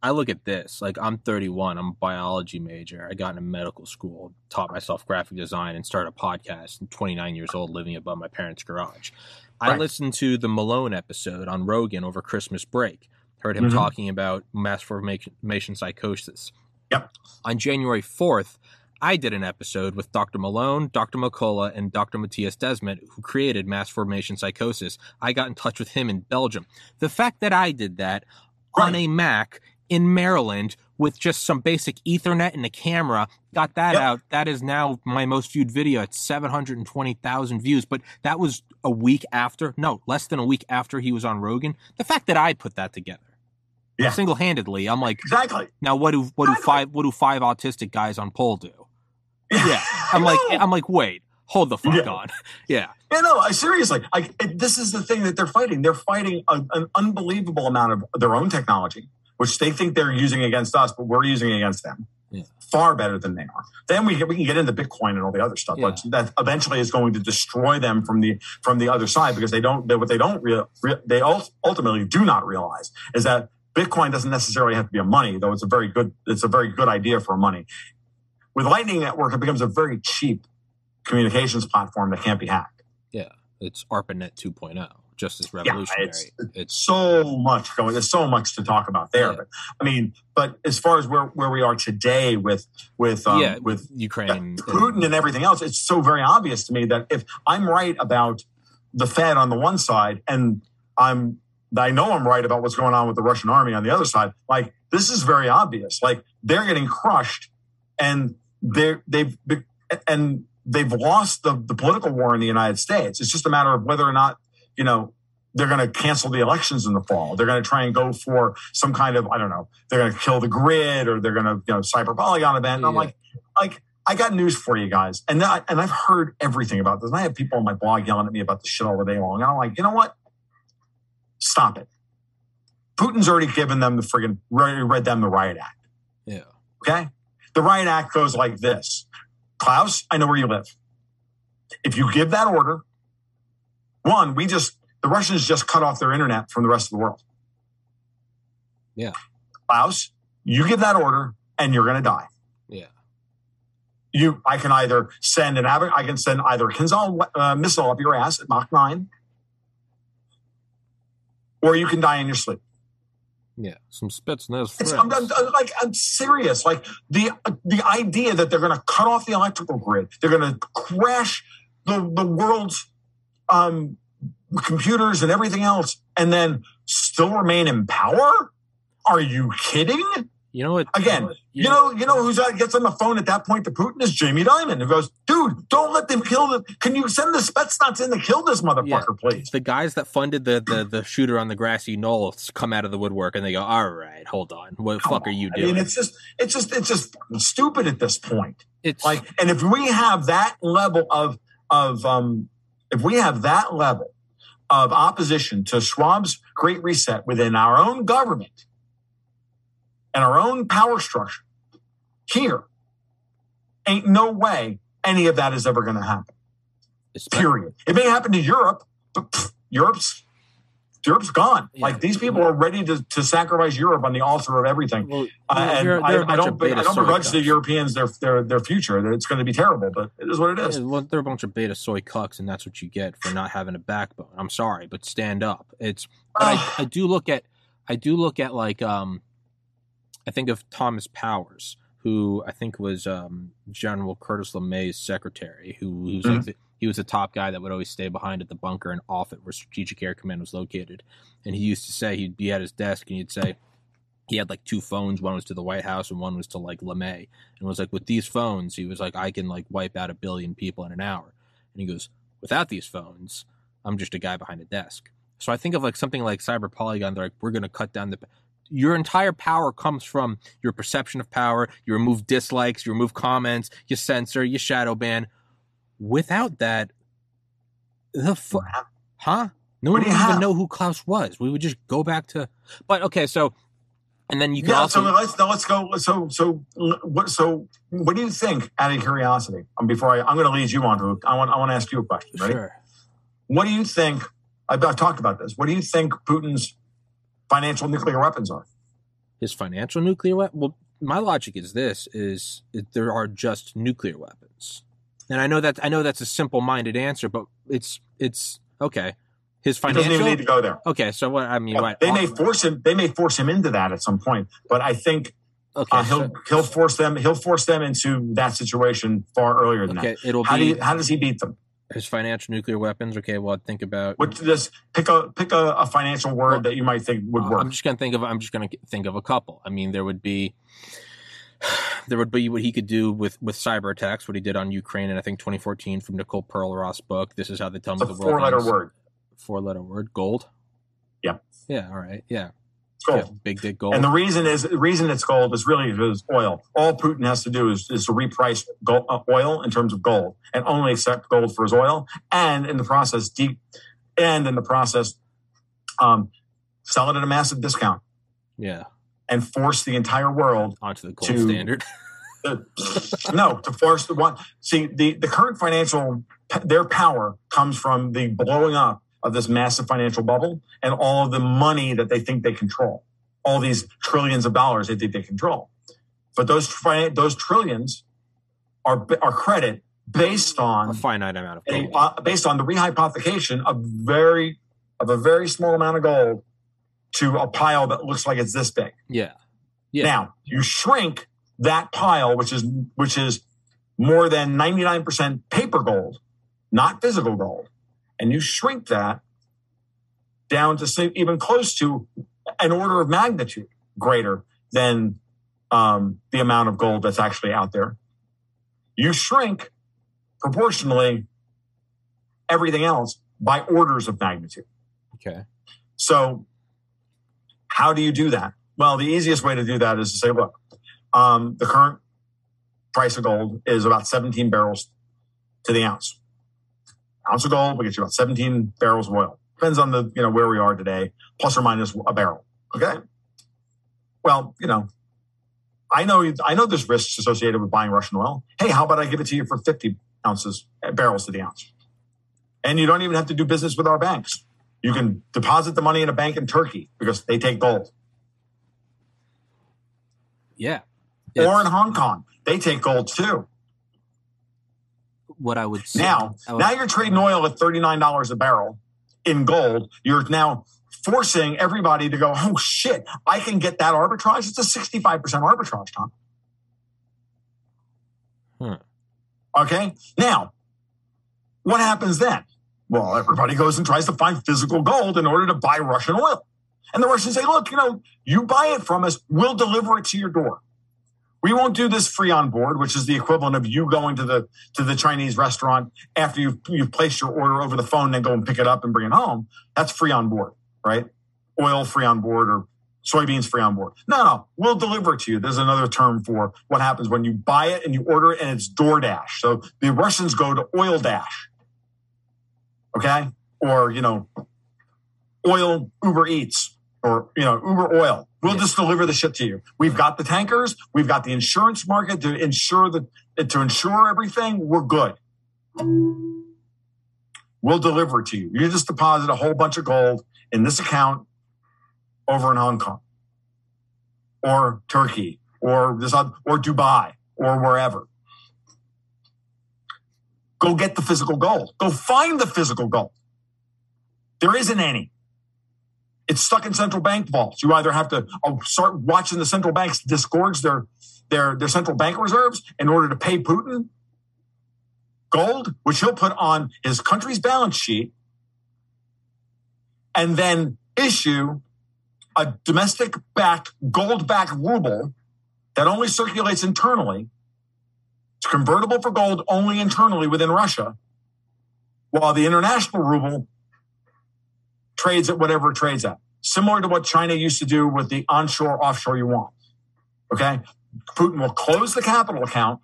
I look at this like I'm 31. I'm a biology major. I got into medical school, taught myself graphic design, and started a podcast. I'm 29 years old, living above my parents' garage. I listened to the Malone episode on Rogan over Christmas break. Heard him
Mhm.
talking about mass formation psychosis.
Yep.
On January 4th, I did an episode with Dr. Malone, Dr. McCullough, and Dr. Matthias Desmet, who created mass formation psychosis. I got in touch with him in Belgium. The fact that I did that on a Mac in Maryland with just some basic Ethernet and a camera, got that
Yep.
out. That is now my most viewed video at 720,000 views. But that was a week after, no, less than a week after he was on Rogan. The fact that I put that together.
Yeah.
Single handedly, I'm like,
Exactly.
now what do what do five what do five autistic guys on pole do? Yeah, [LAUGHS] I'm like. I'm like wait, hold the fuck
Yeah.
on. [LAUGHS] Yeah,
Yeah, no, I seriously. Like this is the thing that they're fighting. They're fighting a, an unbelievable amount of their own technology, which they think they're using against us, but we're using against them.
Yeah.
Far better than they are. Then we, we can get into Bitcoin and all the other stuff,
Yeah.
but that eventually is going to destroy them from the from the other side because they don't. They, what they don't real, re- they ult- ultimately do not realize is that Bitcoin doesn't necessarily have to be a money, though it's a very good it's a very good idea for money. With Lightning Network, it becomes a very cheap communications platform that can't be hacked.
Yeah, it's ARPANET 2.0, just as
Yeah,
revolutionary.
it's-
it's
so much going. There's so much to talk about there.
Yeah.
But I mean, but as far as where, where we are today with with um,
yeah,
with
Ukraine,
yeah,
and-
Putin and everything else, it's so very obvious to me that if I'm right about the Fed on the one side and I'm I know I'm right about what's going on with the Russian army on the other side, like this is very obvious. Like they're getting crushed and they're they've and they've lost the, the political war in the United States. It's just a matter of whether or not, you know, they're going to cancel the elections in the fall. They're going to try and go for some kind of, I don't know, they're going to kill the grid or they're going to, you know, cyber polygon event. And I'm like, like, I got news for you guys. And I, and I've heard everything about this. And I have people on my blog yelling at me about this shit all the day long. And I'm like, you know what? Stop it. Putin's already given them the friggin' read them the riot act.
yeah,
Okay. The riot act goes like this Klaus, I know where you live. If you give that order, one, we just, the Russians just cut off their internet from the rest of the world.
Yeah.
Klaus, you give that order and you're going to die.
yeah,
You, I can either send an, I can send either a Kinzhal uh, missile up your ass at Mach 9, or you can die in your sleep.
Yeah. Some Spetsnaz
It's,
friends.
I'm, I'm- I'm- like I'm serious. Like the the idea that they're going to cut off the electrical grid, they're going to crash the the world's um, computers and everything else, and then still remain in power. Are you kidding?
You know what?
Again, You know, you know who's uh, gets on the phone at that point to Putin is Jamie Dimon, who goes, "Dude, don't let them kill the. Can you send the Spetsnaz in to kill this motherfucker, please?"
the guys that funded the, the the shooter on the grassy knoll come out of the woodwork and they go, "All right, hold on, what the fuck are you doing?"
I
doing?"
mean, it's just, it's just, it's just stupid at this point.
it's
like and if we have that level of of um if we have that level of opposition to schwab's great reset within our own government and our own power structure here ain't no way any of that is ever going to happen
it's
period it may happen to europe but pff, europe's Europe's gone.
Yeah.
Like these people are ready to, to sacrifice Europe on the altar of everything.
well,
Uh, and
they're-
I,
they're
I
bunch
don't, I don't begrudge the. Europeans their their their future. It's going to be terrible, but it is what it is.
Yeah, well, they're a bunch of beta soy cucks, and that's what you get for not having a backbone. I'm sorry, but stand up. It's but I, [SIGHS] I do look at I do look at like um I think of Thomas Powers, who I think was um General Curtis LeMay's secretary, who who's like the, he was the top guy that would always stay behind at the bunker and off it where Strategic Air Command was located. And he used to say he'd be at his desk and he'd say he had like two phones. One was to the White House and one was to like LeMay. And was like, with these phones, he was like, I can like wipe out a billion people in an hour. And he goes, without these phones, I'm just a guy behind a desk. So I think of like something like Cyber Polygon. They're like, we're going to cut down the. Your entire power comes from your perception of power. You remove dislikes, you remove comments, you censor, you shadow ban. Without that, the fu- huh? No one would even know who Klaus was. We would just go back to. But okay, so and then you can
yeah.
also
so let's now let's go. So so what? So what do you think? Out of curiosity, um, before I, I'm going to lead you on to. I want I want to ask you a question. Right?
sure.
What do you think? I've, I've talked about this. What do you think Putin's financial nuclear weapons are?
his financial nuclear weapon. Well, my logic is this: is there are just nuclear weapons, and I know that I know that's a simple-minded answer, but it's it's okay. His
He doesn't even
financial.
need to go there.
Okay, so what I mean, what
They may force him. They may force him into that at some point. But I think
okay,
uh, he'll
so-
he'll force them. He'll force them into that situation far earlier than
okay,
that.
it'll
How do
be
you, how does he beat them?
His financial nuclear weapons. Okay, well, i think about.
What just pick a pick a, a financial word that you might think would work.
I'm just gonna think of. I'm just gonna think of a couple. I mean, there would be. [SIGHS] There would be what he could do with with cyber attacks, what he did on Ukraine, and I think 2014 from Nicole Perlroth book. This is how they tell me the world
four letter word.
Four letter word. Gold.
Yeah.
Yeah. All right. Yeah.
It's gold.
Yeah, big dick gold.
And the reason is the reason it's gold is really because oil. All Putin has to do is, is to reprice gold, uh, oil in terms of gold and only accept gold for his oil, and in the process, deep, and in the process, um, sell it at a massive discount.
yeah.
and force the entire world
onto the gold
to-
standard. [LAUGHS] [LAUGHS]
no, to force the one. See, the, the current financial, their power comes from the blowing up of this massive financial bubble and all of the money that they think they control, all these trillions of dollars they think they control. But those fi- those trillions are are credit based on a
finite amount of
a, uh, based on the rehypothecation of very of a very small amount of gold to a pile that looks like it's this big.
yeah. Yeah.
Now you shrink that pile, which is which is more than ninety nine percent paper gold, not physical gold, and you shrink that down to say even close to an order of magnitude greater than um, the amount of gold that's actually out there. You shrink proportionally everything else by orders of magnitude.
Okay.
So, how do you do that? Well, the easiest way to do that is to say, look, um, the current price of gold is about 17 barrels to the ounce. Ounce of gold will get you about 17 barrels of oil. Depends on the you know where we are today, plus or minus a barrel. Okay. Well, you know, I know I know there's risks associated with buying Russian oil. Hey, how about I give it to you for 50 ounces barrels to the ounce? And you don't even have to do business with our banks. You can deposit the money in a bank in Turkey because they take gold.
Yeah.
or in Hong Kong. They take gold too.
What I would say.
Now,
would-
now you're trading oil at $39 a barrel in gold. You're now forcing everybody to go, oh shit, I can get that arbitrage. It's a 65% arbitrage, Tom.
Hmm.
Okay. Now, what happens then? Well, everybody goes and tries to find physical gold in order to buy Russian oil. And the Russians say, look, you know, you buy it from us, we'll deliver it to your door. We won't do this free on board, which is the equivalent of you going to the to the Chinese restaurant after you've you've placed your order over the phone, then go and pick it up and bring it home. That's free on board, right? Oil free on board or soybeans free on board. No, no, we'll deliver it to you. There's another term for what happens when you buy it and you order it and it's DoorDash. So the Russians go to Oil Dash. Okay? Or, you know, oil Uber Eats or, you know, Uber Oil. We'll
Yeah.
just deliver the shit to you. We've got the tankers. We've got the insurance market to ensure that to insure everything. We're good. We'll deliver it to you. You just deposit a whole bunch of gold in this account over in Hong Kong or Turkey or this or Dubai or wherever. Go get the physical gold. Go find the physical gold. There isn't any. It's stuck in central bank vaults. You either have to uh, start watching the central banks disgorge their, their, their central bank reserves in order to pay Putin gold, which he'll put on his country's balance sheet, and then issue a domestic backed, gold backed ruble that only circulates internally. It's convertible for gold only internally within Russia, while the international ruble trades at whatever it trades at. Similar to what China used to do with the onshore offshore yuan. Okay. Putin will close the capital account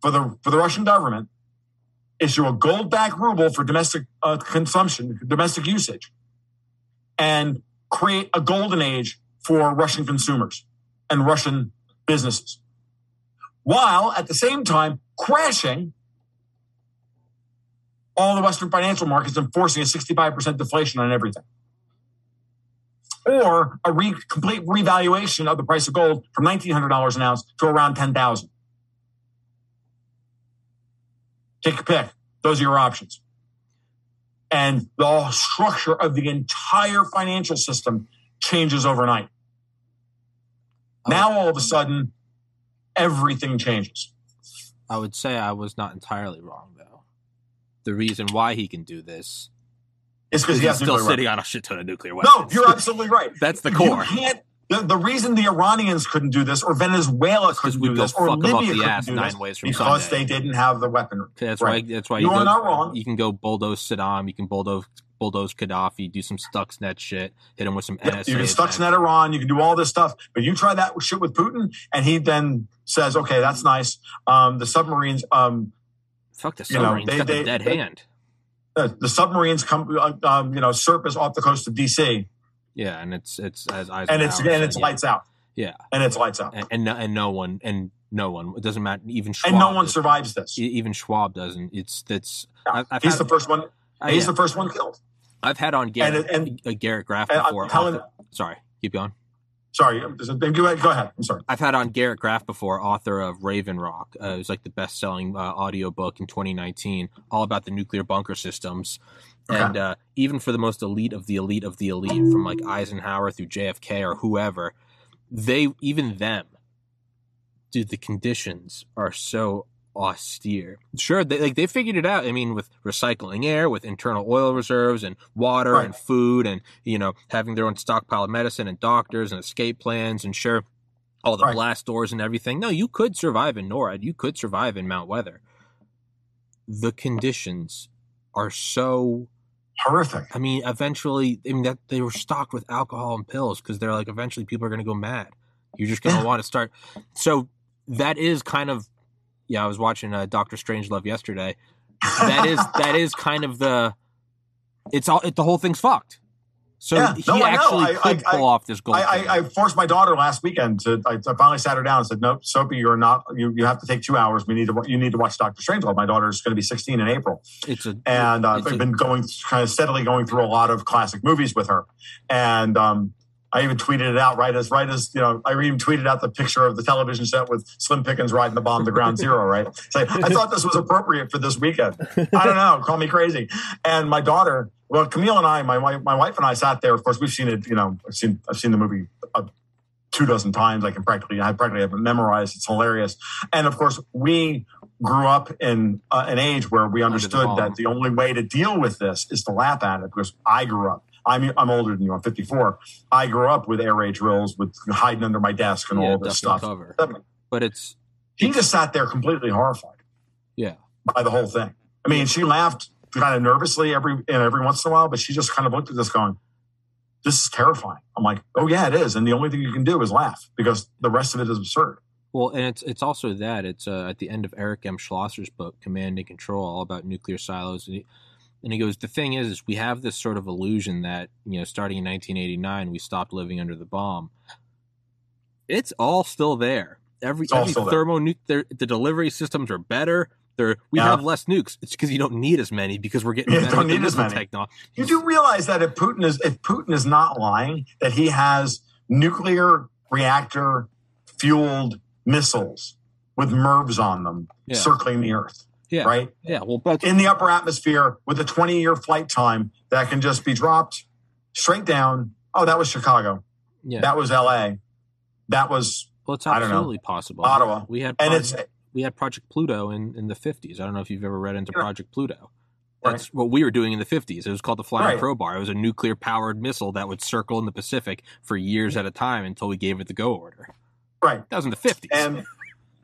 for the for the Russian government, issue a gold backed ruble for domestic uh, consumption, domestic usage, and create a golden age for Russian consumers and Russian businesses, while at the same time crashing all the Western financial markets enforcing a 65% deflation on everything. Or a re- complete revaluation of the price of gold from $1,900 an ounce to around 10000 Take your pick. Those are your options. And the structure of the entire financial system changes overnight. Now, all of a sudden, everything changes.
I would say I was not entirely wrong, though. The reason why he can do this is
because
he's still sitting
weapons.
on a shit ton of nuclear weapons.
No, you're absolutely right. [LAUGHS]
That's the core.
The, the reason the Iranians couldn't do this, or Venezuela couldn't do this, or
fuck 'em up
Libya couldn't
ass
do
nine
this,
ways from
because
Sunday.
they didn't have the weaponry.
That's
Right.
why. That's why
You
you,
are
go,
not wrong.
You can go bulldoze Saddam. You can bulldoze bulldoze Gaddafi. Do some Stuxnet shit. Hit him with some NSA.
you can. Stuxnet Iran. You can do all this stuff, but you try that shit with Putin, and he then says, "Okay, that's nice." Um, the submarines, um,
Fuck the
you know, they-
got
they-
the dead
they-
hand.
uh, the submarines come, uh, um, you know, surface off the coast of DC,
Yeah, and it's it's as Eisenhower
and it's and
said,
it's
yeah.
lights out.
Yeah,
and it's lights out.
and and no, and no one and no one. It doesn't matter. Even Schwab
And no one survives this.
Even Schwab doesn't. It's that's. I've
He's
had,
the first one.
uh,
He's
yeah.
the first one killed.
I've had on Garrett,
and- and,
uh, Garrett Graff
And I'm
before.
telling-
author- sorry, keep going.
Sorry, go ahead. Go ahead. I'm sorry.
I've had on Garrett Graff before, author of Raven Rock. Uh, it was like the best selling uh, audiobook in 2019, all about the nuclear bunker systems.
Okay.
And uh, even for the most elite of the elite of the elite, from like Eisenhower through JFK or whoever, they, even them, dude, the conditions are so austere. Sure, they, like they figured it out. I mean, with recycling air, with internal oil reserves and water
Right.
and food, and you know having their own stockpile of medicine and doctors and escape plans, and sure, all the
Right.
blast doors and everything. No, you could survive in NORAD. You could survive in Mount Weather. The conditions are so.
Horrific.
I mean, eventually, I mean that they were stocked with alcohol and pills because they're like, eventually, people are going to go mad. You're just going to
Yeah. [LAUGHS]
want to start. So that is kind of, yeah. I was watching uh, Doctor Strangelove yesterday. That is [LAUGHS] that is kind of the. It's all. It, the whole thing's fucked. So
Yeah.
he
No,
actually
I-
could
I-
pull off this goal.
I, I, I forced my daughter last weekend to. I, I finally sat her down and said, "Nope, Soapy, you're not. You, you have to take two hours. We need to. You need to watch Doctor Strangelove. My daughter's going to be 16 in April,
it's a
and uh,
it's
I've
a-
been going kind of steadily going through a lot of classic movies with her, and um, I even tweeted it out right as right as you know. I even tweeted out the picture of the television set with Slim Pickens riding the bomb to Ground Zero. Right, Say, I thought this was appropriate for this weekend. I don't know. Call me crazy. And my daughter, well, Camille and I, my wife, my wife and I sat there. Of course, we've seen it. You know, I've seen I've seen the movie. Uh, Two dozen times, I can practically, I practically have it memorized. It's hilarious, and of course, we grew up in uh, an age where we understood that the only way to deal with this is to laugh at it. Because I grew up, I'm I'm older than you. I'm 54. I grew up with air raid drills, with hiding under my desk and
yeah,
all this stuff.
cover. But it's
He just sat there completely horrified
yeah.
by the whole thing. I mean, she laughed kind of nervously every and every once in a while, but she just kind of looked at this going, "This is terrifying." I'm like, "Oh yeah, it is." And the only thing you can do is laugh because the rest of it is absurd.
Well, and it's it's also that it's uh, at the end of Eric M. Schlosser's book, Command and Control, all about nuclear silos, and he, and he goes, the thing is, is we have this sort of illusion that you know, starting in 1989, we stopped living under the bomb. It's all still there. Every
It's
every
there.
the delivery systems are better. They're, we
Yeah.
have less nukes. It's because you don't need as many because we're getting
You
better
don't need as many.
technology.
You do realize that if Putin is if Putin is not lying, that he has nuclear reactor fueled missiles with MIRVs on them
Yeah.
circling the Earth,
Yeah,
right?
yeah. Well, but
In the upper atmosphere with a 20 year flight time that can just be dropped straight down. Oh, that was Chicago.
yeah.
That was LA. That was
well, it's
don't know.
absolutely possible.
Ottawa.
We had
and
Project-
it's
we had Project Pluto in, in the 50s. I don't know if you've ever read into
Yeah.
Project Pluto. That's what we were doing in the 50s. It was called the Flying
Right.
Crowbar. It was a nuclear powered missile that would circle in the Pacific for years at a time until we gave it the go order.
right.
That was in the 50s.
And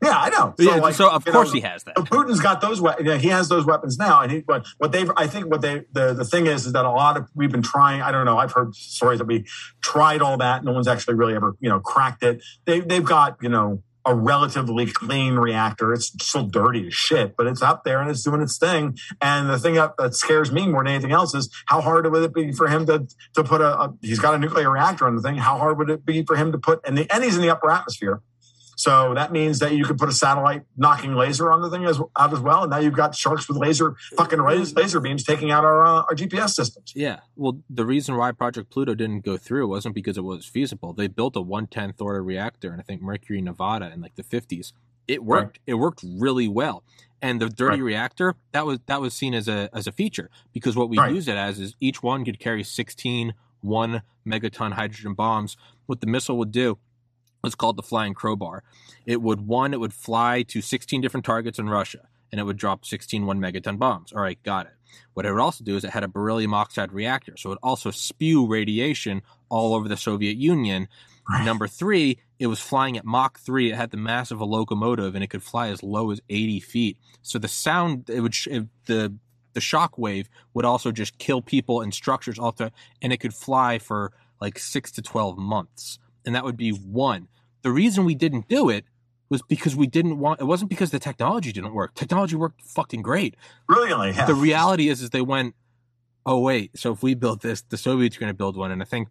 yeah, I know.
yeah,
like,
so of course
know,
he has that.
So Putin's got those. we- Yeah, he has those weapons now, and he. But what they've, I think, what they, the the thing is, is that a lot of we've been trying. I don't know. I've heard stories that we tried all that. No one's actually really ever, you know, cracked it. They they've got, you know, a relatively clean reactor. It's still dirty as shit, but it's up there and it's doing its thing. And the thing that, that scares me more than anything else is how hard would it be for him to to put a, a he's got a nuclear reactor on the thing. How hard would it be for him to put and the and he's in the upper atmosphere. So that means that you could put a satellite knocking laser on the thing as out as well, and now you've got sharks with laser fucking laser, laser beams taking out our uh, our GPS systems.
Yeah. Well, the reason why Project Pluto didn't go through wasn't because it was feasible. They built a 110th order reactor in I think Mercury, Nevada in like the 50s. It worked. It worked really well. And the dirty
Right.
reactor, that was that was seen as a as a feature because what we
Right.
use it as is each one could carry 16 1 megaton hydrogen bombs. What the missile would do was called the flying crowbar. It would one, it would fly to 16 different targets in Russia and it would drop 16 one megaton bombs. All right, got it. What it would also do is it had a beryllium oxide reactor, so it would also spew radiation all over the Soviet Union.
Right.
Number three, it was flying at Mach 3. It had the mass of a locomotive and it could fly as low as 80 feet. So the sound, it would, sh- it, the, the shock wave would also just kill people and structures all the and it could fly for like six to 12 months. And that would be one. The reason we didn't do it was because we didn't want, it wasn't because the technology didn't work. Technology worked fucking great.
Brilliantly, yeah.
The reality is, is they went, oh, wait, so if we build this, the Soviets are going to build one. And I think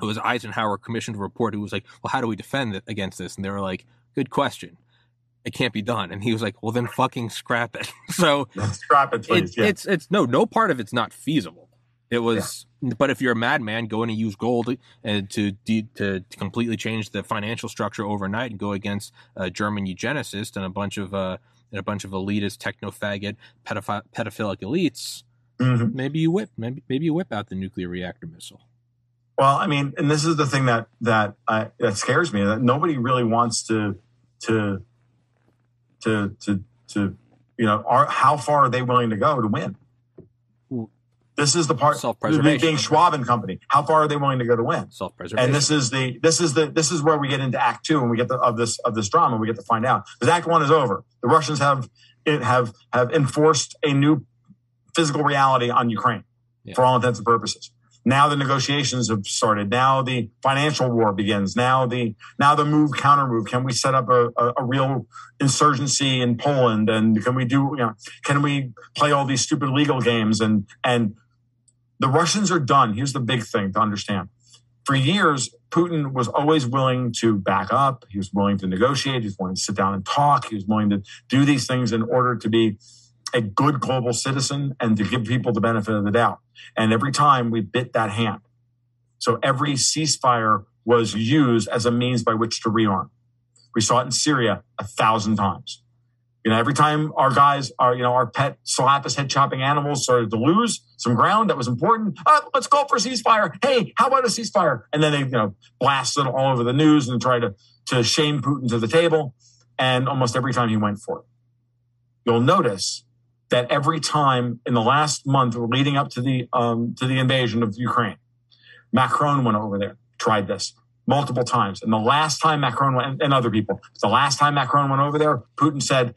it was Eisenhower commissioned a report who was like, well, how do we defend it against this? And they were like, good question. It can't be done. And he was like, well, then fucking scrap it. [LAUGHS] so
scrap it, please.
it,
yeah.
it's, it's no, no part of it's not feasible. It was, but if you're a madman, going to use gold and to, to to completely change the financial structure overnight and go against a German eugenicist and a bunch of uh and a bunch of elitist techno faggot pedophi- pedophilic elites,
Mhm.
maybe you whip maybe maybe you whip out the nuclear reactor missile.
Well, I mean, and this is the thing that that uh, that scares me that nobody really wants to to to to to you know are how far are they willing to go to win? This is the part
Self-preservation.
being Schwab and company. How far are they willing to go to win?
Self preservation.
And this is the this is the this is where we get into Act Two and we get the, of this of this drama. We get to find out because Act One is over. The Russians have it have have enforced a new physical reality on Ukraine
Yeah.
for all intents and purposes. Now the negotiations have started. Now the financial war begins. Now the now the move counter move. Can we set up a, a, a real insurgency in Poland? And can we do you know can we play all these stupid legal games? And and the Russians are done. Here's the big thing to understand. For years, Putin was always willing to back up. He was willing to negotiate. He was willing to sit down and talk. He was willing to do these things in order to be a good global citizen and to give people the benefit of the doubt. And every time we bit that hand. So every ceasefire was used as a means by which to rearm. We saw it in Syria a thousand times. You know, every time our guys, our you know, our pet Salafis head chopping animals started to lose some ground that was important, uh, let's call for a ceasefire. Hey, how about a ceasefire? And then they, you know, blasted all over the news and tried to to shame Putin to the table. And almost every time he went for it. You'll notice that every time in the last month leading up to the um, to the invasion of Ukraine, Macron went over there, tried this multiple times. And the last time Macron went, and other people, the last time Macron went over there, Putin said,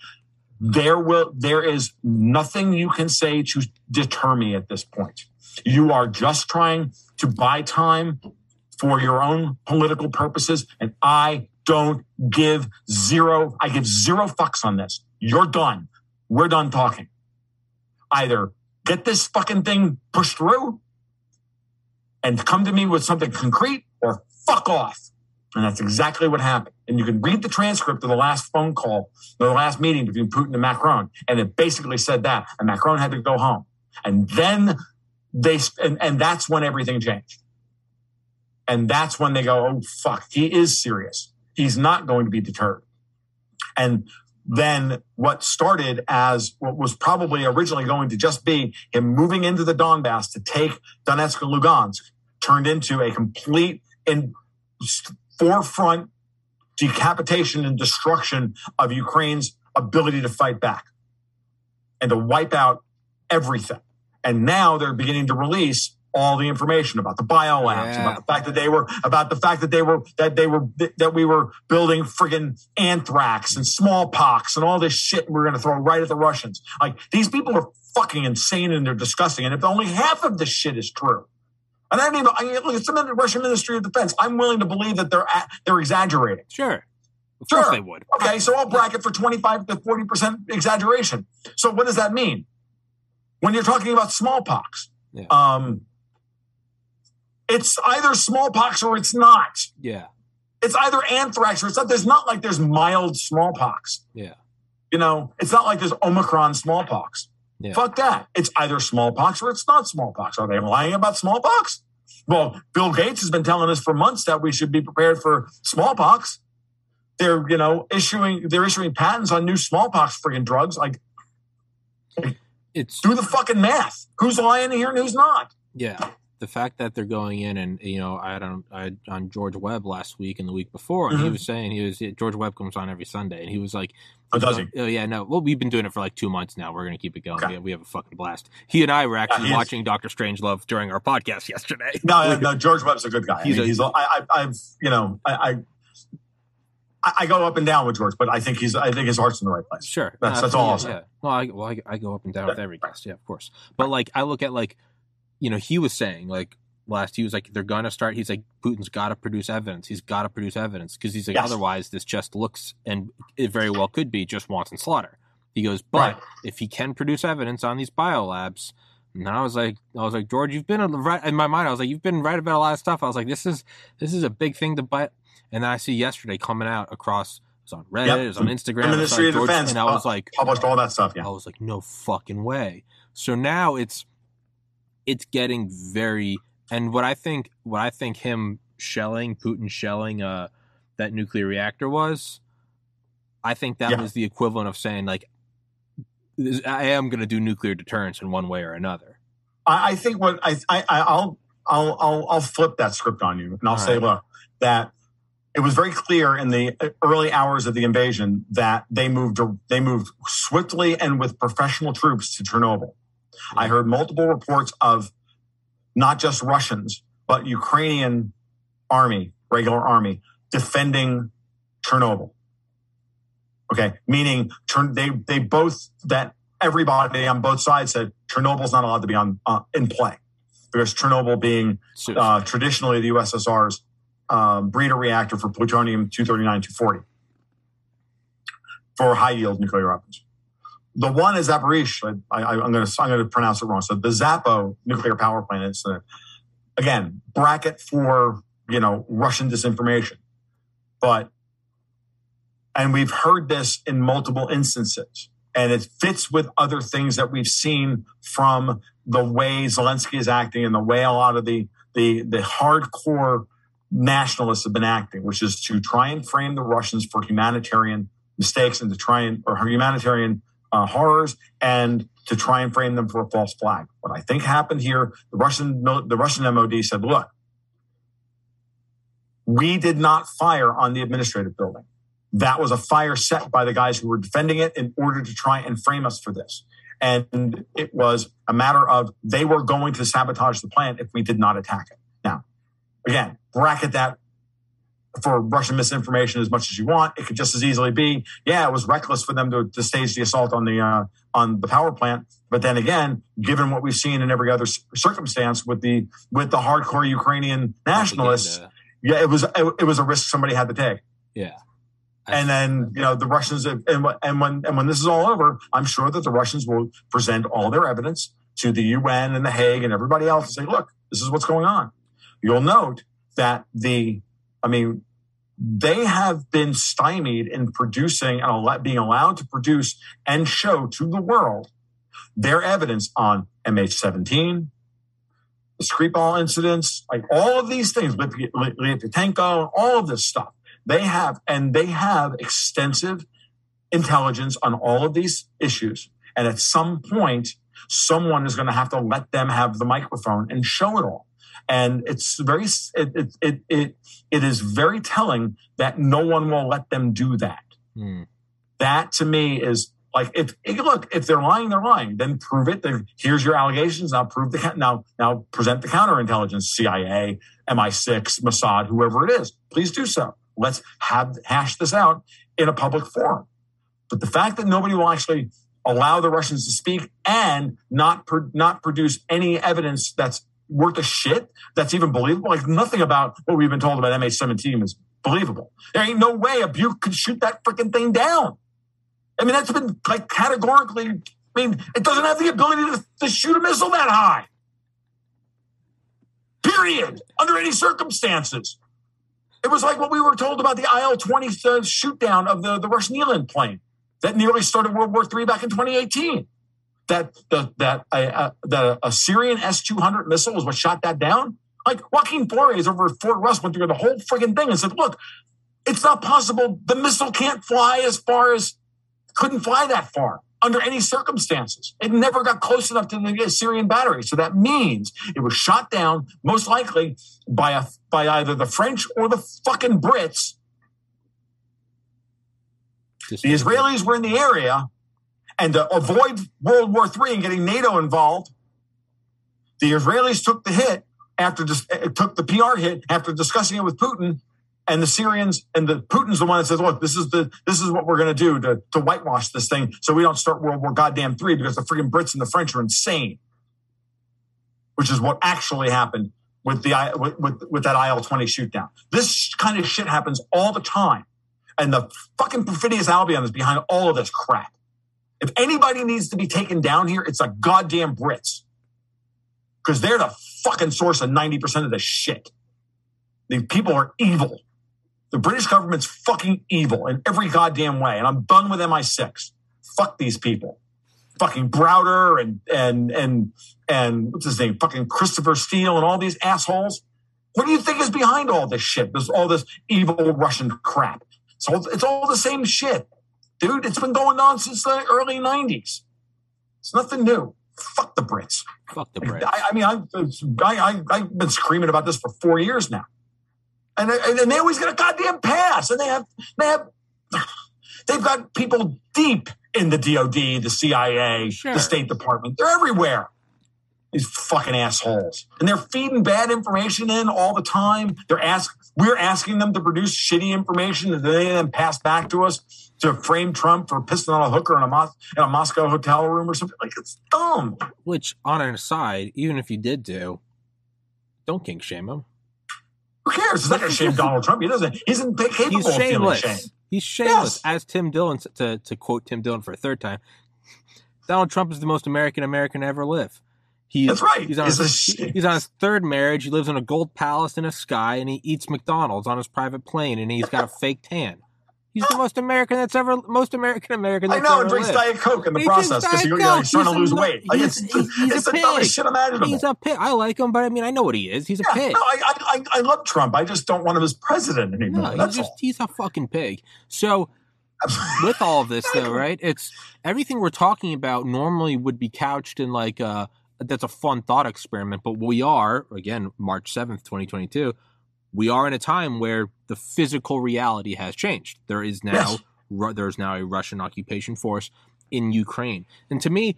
"There will, there is nothing you can say to deter me at this point. You are just trying to buy time for your own political purposes, and I don't give zero. I give zero fucks on this. You're done. We're done talking. Either get this fucking thing pushed through." and come to me with something concrete fuck off. And that's exactly what happened. And you can read the transcript of the last phone call, the last meeting between Putin and Macron. And it basically said that. And Macron had to go home. And then they, and, and that's when everything changed. And that's when they go, oh, fuck, he is serious. He's not going to be deterred. And then what started as what was probably originally going to just be him moving into the Donbass to take Donetsk and Lugansk turned into a complete and forefront decapitation and destruction of Ukraine's ability to fight back and to wipe out everything. And now they're beginning to release all the information about the biolabs,
Yeah.
about the fact that they were, about the fact that they were, that they were, that we were building friggin' anthrax and smallpox and all this shit we we're going to throw right at the Russians. Like these people are fucking insane and they're disgusting. And if only half of this shit is true, and I don't even, I mean, look, it's the Russian Ministry of Defense. I'm willing to believe that they're, at, they're exaggerating.
sure. Of
Sure.
course they would.
Okay, so I'll bracket for 25 to 40% exaggeration. So what does that mean? When you're talking about smallpox,
Yeah.
um, it's either smallpox or it's not.
Yeah.
It's either anthrax or it's not. There's not like there's mild smallpox.
Yeah.
You know, it's not like there's Omicron smallpox.
Yeah.
Fuck that. It's either smallpox or it's not smallpox. Are they lying about smallpox? Well, Bill Gates has been telling us for months that we should be prepared for smallpox. They're, you know, issuing they're issuing patents on new smallpox friggin' drugs. Like,
It's
do the fucking math. Who's lying here and who's not?
Yeah, the fact that they're going in and you know I had on I had on George Webb last week and the week before, and he
Mhm.
was saying he was George Webb comes on every Sunday, and he was like,
Oh, does
Oh yeah, no. Well, we've been doing it for like two months now. We're gonna keep it going.
Okay.
We, have, we have a fucking blast. He and I were actually
he is-
watching Doctor Strange Love during our podcast yesterday.
No, [LAUGHS] no, George Webb's a good guy. I
He's
mean,
a-
he's, I, I, I've, you know, I, I, I go up and down with George, but I think he's, I think his heart's in the right place.
Sure,
That's- that's all I'll
absolutely, Yeah. Well, I, well, I, I go up and down with every guest. Yeah, of course. But like, I look at like, you know, he was saying like last, he was like, they're gonna start. He's like, Putin's got to produce evidence. He's got to produce evidence because he's like,
Yes.
otherwise, this just looks and it very well could be just wanton slaughter. He goes, but
Right.
if he can produce evidence on these biolabs, And I was like, I was like, George, you've been right in my mind. I was like, you've been right about a lot of stuff. I was like, this is this is a big thing to buy. And then I see yesterday coming out across. It was on Reddit. Yep. It was on Instagram.
The Ministry of
George,
Defense,
and I was uh, like,
published all that stuff. Yeah,
I was like, no fucking way. So now it's it's getting very. And what I think, what I think him shelling Putin shelling uh that nuclear reactor was, I think that yeah. was the equivalent of saying like I am going to do nuclear deterrence in one way or another.
I, I think what I, I will I'll I'll I'll flip that script on you, and I'll All say, right. look, that it was very clear in the early hours of the invasion that they moved they moved swiftly and with professional troops to Chernobyl. I heard multiple reports of not just Russians but Ukrainian army, regular army, defending Chernobyl. Okay, meaning they they both that everybody on both sides said Chernobyl's not allowed to be on uh, in play because Chernobyl being uh, traditionally the USSR's um, breeder reactor for plutonium 239 240 for high yield nuclear weapons. The one is Zaporizhzhia. I, am going to I'm going to pronounce it wrong. So the Zapo nuclear power plant incident. Again, bracket for you know Russian disinformation, but and we've heard this in multiple instances. And it fits with other things that we've seen from the way Zelensky is acting and the way a lot of the, the, the hardcore nationalists have been acting, which is to try and frame the Russians for humanitarian mistakes and to try and, or humanitarian uh, horrors and to try and frame them for a false flag. What I think happened here, the Russian, the Russian MOD said, look, we did not fire on the administrative building. That was a fire set by the guys who were defending it in order to try and frame us for this. And it was a matter of they were going to sabotage the plant if we did not attack it. Now, again, bracket that for Russian misinformation as much as you want. It could just as easily be, yeah, it was reckless for them to, to stage the assault on the uh, on the power plant. But then again, given what we've seen in every other circumstance with the with the hardcore Ukrainian nationalists, yeah, it was it, it was a risk somebody had to take.
Yeah
and then you know the Russians and and when and when this is all over, I'm sure that the Russians will present all their evidence to the UN and the Hague and everybody else and say, look, this is what's going on. You'll note that the, I mean, they have been stymied in producing and being allowed to produce and show to the world their evidence on MH17, the Skripal incidents, like all of these things, Lyapitenko, all of this stuff. They have, and they have extensive intelligence on all of these issues. And at some point, someone is going to have to let them have the microphone and show it all. And it's very, it, it, it, it, it is very telling that no one will let them do that. Mm. That to me is like if look if they're lying, they're lying. Then prove it. Then here's your allegations. Now prove the now now present the counterintelligence, CIA, MI6, Mossad, whoever it is. Please do so. Let's have hash this out in a public forum. But the fact that nobody will actually allow the Russians to speak and not pro- not produce any evidence that's worth a shit, that's even believable. Like nothing about what we've been told about MH17 is believable. There ain't no way a Buk could shoot that freaking thing down. I mean, that's been like categorically. I mean, it doesn't have the ability to, to shoot a missile that high. Period. Under any circumstances. It was like what we were told about the IL 20 uh, shoot down of the, the Russian ELINT plane that nearly started World War III back in 2018. That the, that a, that a Syrian S 200 missile was what shot that down. Like Joaquin Flores over at Fort Russ went through the whole frigging thing and said, look, it's not possible. The missile can't fly as far as, couldn't fly that far under any circumstances. It never got close enough to the Syrian battery. So that means it was shot down, most likely by a by either the French or the fucking Brits. The Israelis were in the area, and to avoid World War III and getting NATO involved, the Israelis took the hit after eh, eh, took the PR hit after discussing it with Putin and the Syrians and the Putin's the one that says, look, this is the this is what we're going to do to to whitewash this thing so we don't start World War goddamn three because the freaking Brits and the French are insane, which is what actually happened with the with with, with that IL twenty shootdown. This kind of shit happens all the time, and the fucking perfidious Albion is behind all of this crap. If anybody needs to be taken down here, it's a goddamn Brits. because they're the fucking source of 90% of the shit. These people are evil. The British government's fucking evil in every goddamn way. And I'm done with MI6. Fuck these people. Fucking Browder and and and and what's his name? Fucking Christopher Steele and all these assholes. What do you think is behind all this shit? This all this evil Russian crap. So it's all the same shit, dude. It's been going on since the early '90s. It's nothing new. Fuck the Brits.
Fuck the Brits.
I, I mean, I've, I, I, have been screaming about this for four years now, and, and they always get a goddamn pass, and they have they have [SIGHS] they've got people deep in the DoD, the CIA, sure. the State Department. They're everywhere. These fucking assholes, and they're feeding bad information in all the time. They're ask we're asking them to produce shitty information that they then pass back to us to frame Trump for pissing on a hooker in a, Mos- in a Moscow hotel room or something. Like it's dumb.
Which, on an aside, even if you did do, don't kink shame him.
Who cares? It's not going to shame [LAUGHS] Donald Trump. He doesn't. He isn't He's shameless. of feeling shame.
He's shameless. Yes. As Tim Dillon, to, to quote Tim Dillon for a third time, Donald Trump is the most American American to ever live.
He's, That's right.
He's on, his, he's on his third marriage. He lives in a gold palace in a sky, and he eats McDonald's on his private plane, and he's got a [LAUGHS] fake tan. He's the most American that's ever, most American American. I
know, and drinks lived. Diet Coke in the he process because you know, he's trying to lose weight. Like, he's,
it's, he's, he's
it's
a
the dumbest shit imaginable.
He's a pig. I like him, but I mean, I know what he is. He's a yeah, pig.
No, I, I, I love Trump. I just don't want him as president anymore. No,
he's just, he's a fucking pig. So, [LAUGHS] with all of this, though, right? It's everything we're talking about normally would be couched in like a that's a fun thought experiment, but we are again March seventh, twenty twenty two. We are in a time where the physical reality has changed. There is now yes there's now a Russian occupation force in Ukraine. And to me,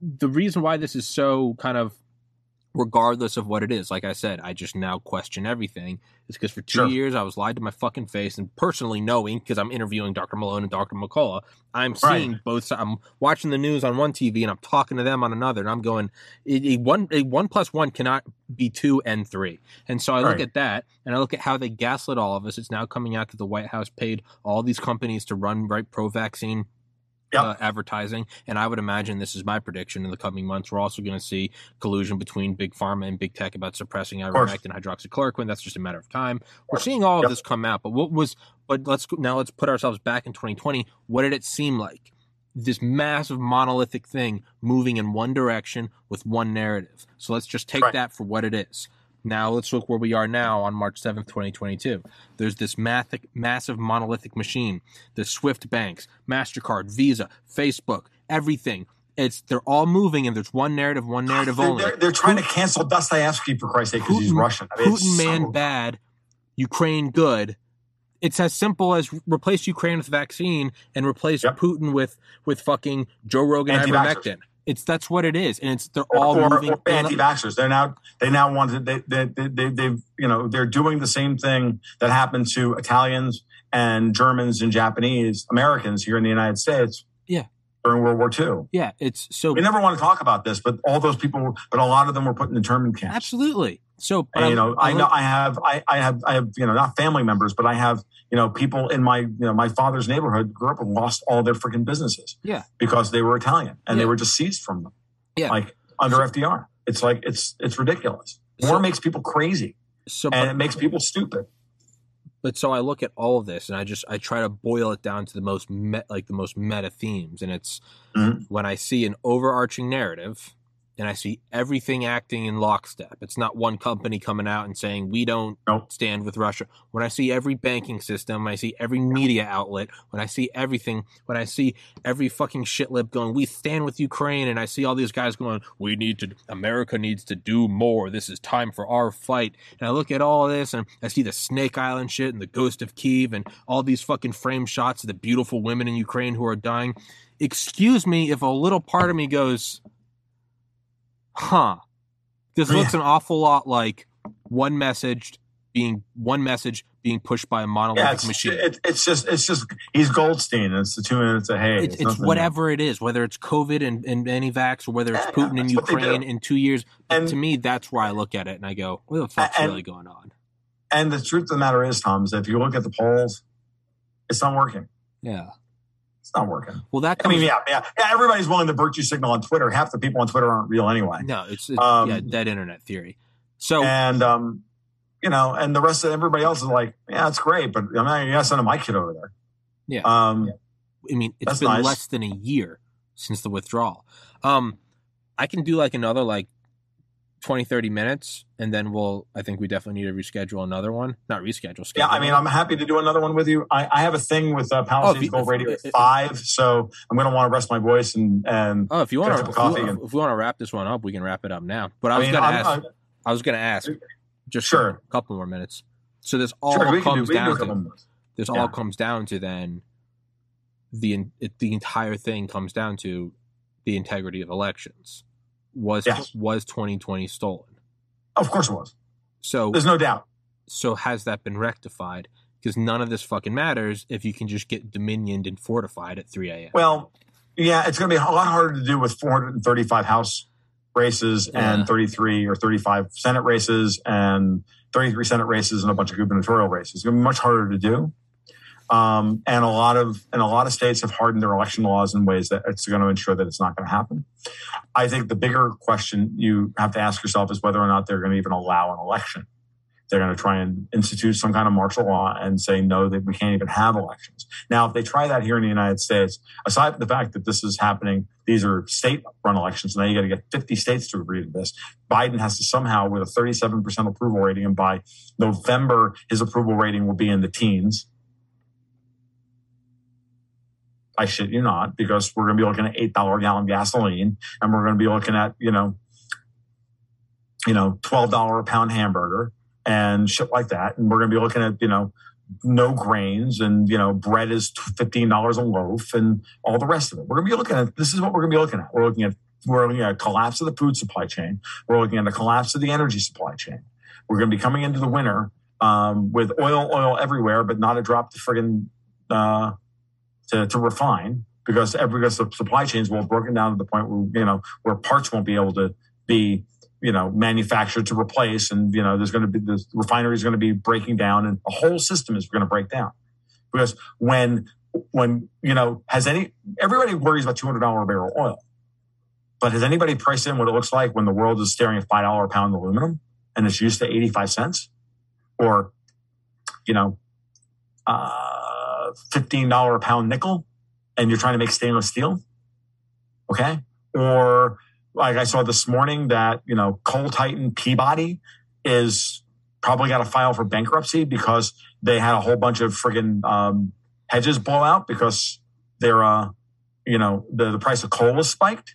the reason why this is so kind of regardless of what it is, like I said, I just now question everything. Is because for two sure. years I was lied to my fucking face, and personally knowing because I'm interviewing Dr. Malone and Dr. McCullough, I'm seeing right. both. I'm watching the news on one TV and I'm talking to them on another, and I'm going, a, one a one plus one cannot be two and three. And so I look right. at that and I look at how they gaslit all of us. It's now coming out that the White House paid all these companies to run right pro vaccine Yep. Uh, advertising. And I would imagine this is my prediction in the coming months. We're also going to see collusion between big pharma and big tech about suppressing ivermectin, hydroxychloroquine. That's just a matter of time. We're seeing all of yep. this come out. But what was? But let's now let's put ourselves back in 2020. What did it seem like? This massive monolithic thing moving in one direction with one narrative. So let's just take right. that for what it is. Now let's look where we are now on March 7th, 2022. There's this mathic, massive monolithic machine, the Swift banks, MasterCard, Visa, Facebook, everything. It's they're all moving and there's one narrative, one narrative
they're,
only.
They're, they're trying Putin, to cancel Dostoevsky for Christ's sake because he's Russian.
I mean, Putin man so... bad, Ukraine good. It's as simple as replace Ukraine with vaccine and replace yep. Putin with with fucking Joe Rogan ivermectin. It's that's what it is, and it's they're all or, moving. Or
anti-vaxxers. They're now they now want to they they they they they've you know they're doing the same thing that happened to Italians and Germans and Japanese Americans here in the United States.
Yeah.
During World War II.
Yeah, it's so.
We never want to talk about this, but all those people, but a lot of them were put in internment camps.
Absolutely. So,
and, you know, I know I have, I, I have, I have, you know, not family members, but I have, you know, people in my, you know, my father's neighborhood grew up and lost all their freaking businesses.
Yeah.
Because they were Italian and yeah. they were just seized from them. Yeah. Like under so, FDR. It's like, it's, it's ridiculous. War so, makes people crazy. So, and but, it makes people stupid.
But so I look at all of this and I just, I try to boil it down to the most, met, like the most meta themes. And it's mm-hmm. when I see an overarching narrative and I see everything acting in lockstep. It's not one company coming out and saying we don't nope. stand with Russia. When I see every banking system, I see every media outlet, when I see everything, when I see every fucking shitlip going, we stand with Ukraine, and I see all these guys going, we need to, America needs to do more. This is time for our fight. And I look at all this and I see the Snake Island shit and the Ghost of Kiev and all these fucking frame shots of the beautiful women in Ukraine who are dying. Excuse me if a little part of me goes, huh, this looks an awful lot like one message being one message being pushed by a monolithic yeah,
it's,
machine.
It, it's just it's just he's Goldstein. It's the two minutes of hay.
It's, it's, it's whatever it is, whether it's COVID and, and anti-vax or whether it's yeah, Putin yeah, in Ukraine in two years. And to me, that's where I look at it and I go, what the fuck's and, really going on?
And the truth of the matter is, Tom, is that if you look at the polls, it's not working.
Yeah.
It's not working.
Well, that
I mean, yeah, yeah, yeah. Everybody's willing to virtue signal on Twitter. Half the people on Twitter aren't real anyway.
No, it's, it's
Um,
yeah, dead internet theory. So
And um, you know, and the rest of everybody else is like, yeah, it's great, but I'm not gonna send my kid over there.
Yeah.
Um,
I mean, it's
That's
been
nice.
less than a year since the withdrawal. Um, I can do like another like 20, 30 minutes, and then we'll. I think we definitely need to reschedule another one. Not reschedule.
Yeah, I mean. I'm happy to do another one with you. I, I have a thing with uh, Palestine's
Oh,
Radio at
if-
five, so I'm going to want to rest my voice and and
Oh, if you want to, if,
and-
if we want to wrap this one up, we can wrap it up now. But I,
I
was
mean,
gonna
I'm-
ask.
I'm-
I was gonna ask. Just
Sure.
a couple more minutes. So this all
sure, we can do,
comes
do
down to this
Yeah.
all comes down to then the the entire thing comes down to the integrity of elections. Was
Yes.
was 2020 stolen?
Of course it was.
So
There's no doubt.
so has that been rectified? Because none of this fucking matters if you can just get dominioned and fortified at 3 a.m.
Well, yeah, it's going to be a lot harder to do with 435 House races
Yeah.
and 33 or 35 Senate races and 33 Senate races and a bunch of gubernatorial races. It's going to be much harder to do. Um, and a lot of and a lot of states have hardened their election laws in ways that it's going to ensure that it's not going to happen. I think the bigger question you have to ask yourself is whether or not they're going to even allow an election. They're going to try and institute some kind of martial law and say no, that we can't even have elections. Now, if they try that here in the United States, aside from the fact that this is happening, these are state run elections. Now you got to get 50 states to agree to this. Biden has to somehow, with a 37% approval rating, and by November, his approval rating will be in the teens. I shit you not, because we're going to be looking at $8 a gallon gasoline and we're going to be looking at, you know, you know, $12 a pound hamburger and shit like that. And we're going to be looking at, you know, no grains and, you know, bread is $15 a loaf and all the rest of it. We're going to be looking at, this is what we're going to be looking at. We're looking at, we're looking at a collapse of the food supply chain. We're looking at a collapse of the energy supply chain. We're going to be coming into the winter um, with oil, oil everywhere, but not a drop to friggin' uh, to, to refine because every because the supply chains will have broken down to the point where you know where parts won't be able to be you know manufactured to replace, and you know there's going to be the refinery is going to be breaking down, and the whole system is going to break down because when when you know has any everybody worries about two hundred dollar a barrel oil, but has anybody priced in what it looks like when the world is staring at five dollar a pound aluminum and it's used to eighty five cents, or you know. Uh, $15 a pound nickel and you're trying to make stainless steel. Okay. Or like I saw this morning that, you know, Coal Titan Peabody is probably got to file for bankruptcy because they had a whole bunch of friggin' um, hedges blow out because they're, uh, you know, the, the price of coal is spiked.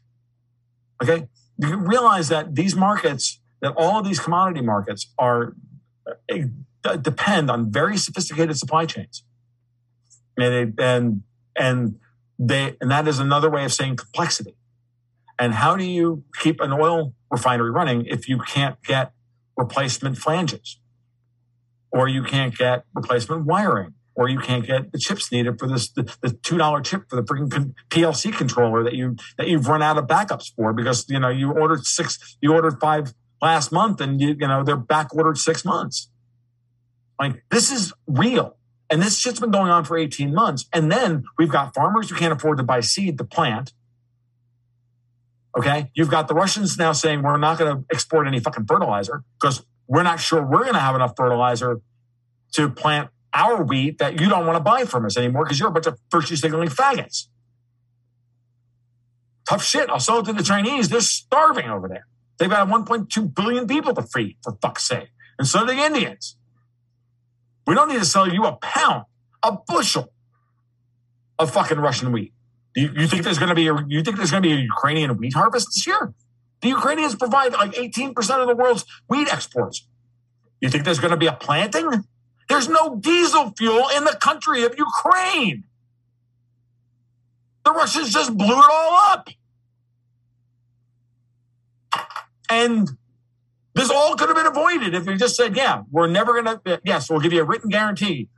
Okay. You realize that these markets, that all of these commodity markets are uh, depend on very sophisticated supply chains and they, and and they and that is another way of saying complexity. And how do you keep an oil refinery running if you can't get replacement flanges, or you can't get replacement wiring, or you can't get the chips needed for this the, the two dollar chip for the freaking PLC controller that you that you've run out of backups for because you know you ordered six you ordered five last month and you you know they're back ordered six months. Like this is real. And this shit's been going on for 18 months. And then we've got farmers who can't afford to buy seed to plant. Okay. You've got the Russians now saying we're not going to export any fucking fertilizer because we're not sure we're going to have enough fertilizer to plant our wheat that you don't want to buy from us anymore because you're a bunch of virtue signaling faggots. Tough shit. I'll sell it to the Chinese. They're starving over there. They've got 1.2 billion people to feed, for fuck's sake. And so do the Indians. We don't need to sell you a pound, a bushel of fucking Russian wheat. You, you think there's going to be a, you think there's going to be a Ukrainian wheat harvest this year? The Ukrainians provide like 18% of the world's wheat exports. You think there's going to be a planting? There's no diesel fuel in the country of Ukraine. The Russians just blew it all up. And this all could have been avoided if we just said, yeah, we're never going to, yes, we'll give you a written guarantee.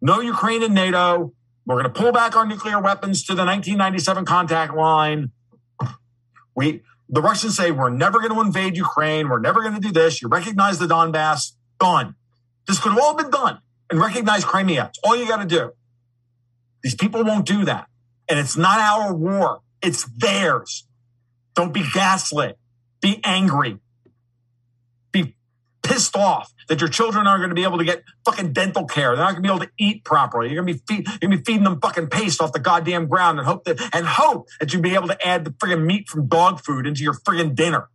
No Ukraine in NATO. We're going to pull back our nuclear weapons to the 1997 contact line. We, the Russians say, we're never going to invade Ukraine. We're never going to do this. You recognize the Donbass. Done. This could have all been done and recognize Crimea. It's all you got to do. These people won't do that. And it's not our war, it's theirs. Don't be gaslit. Be angry. Pissed off that your children aren't going to be able to get fucking dental care. They're not going to be able to eat properly. You're going to be, feed, you're going to be feeding them fucking paste off the goddamn ground and hope that and hope that you'll be able to add the friggin' meat from dog food into your friggin' dinner.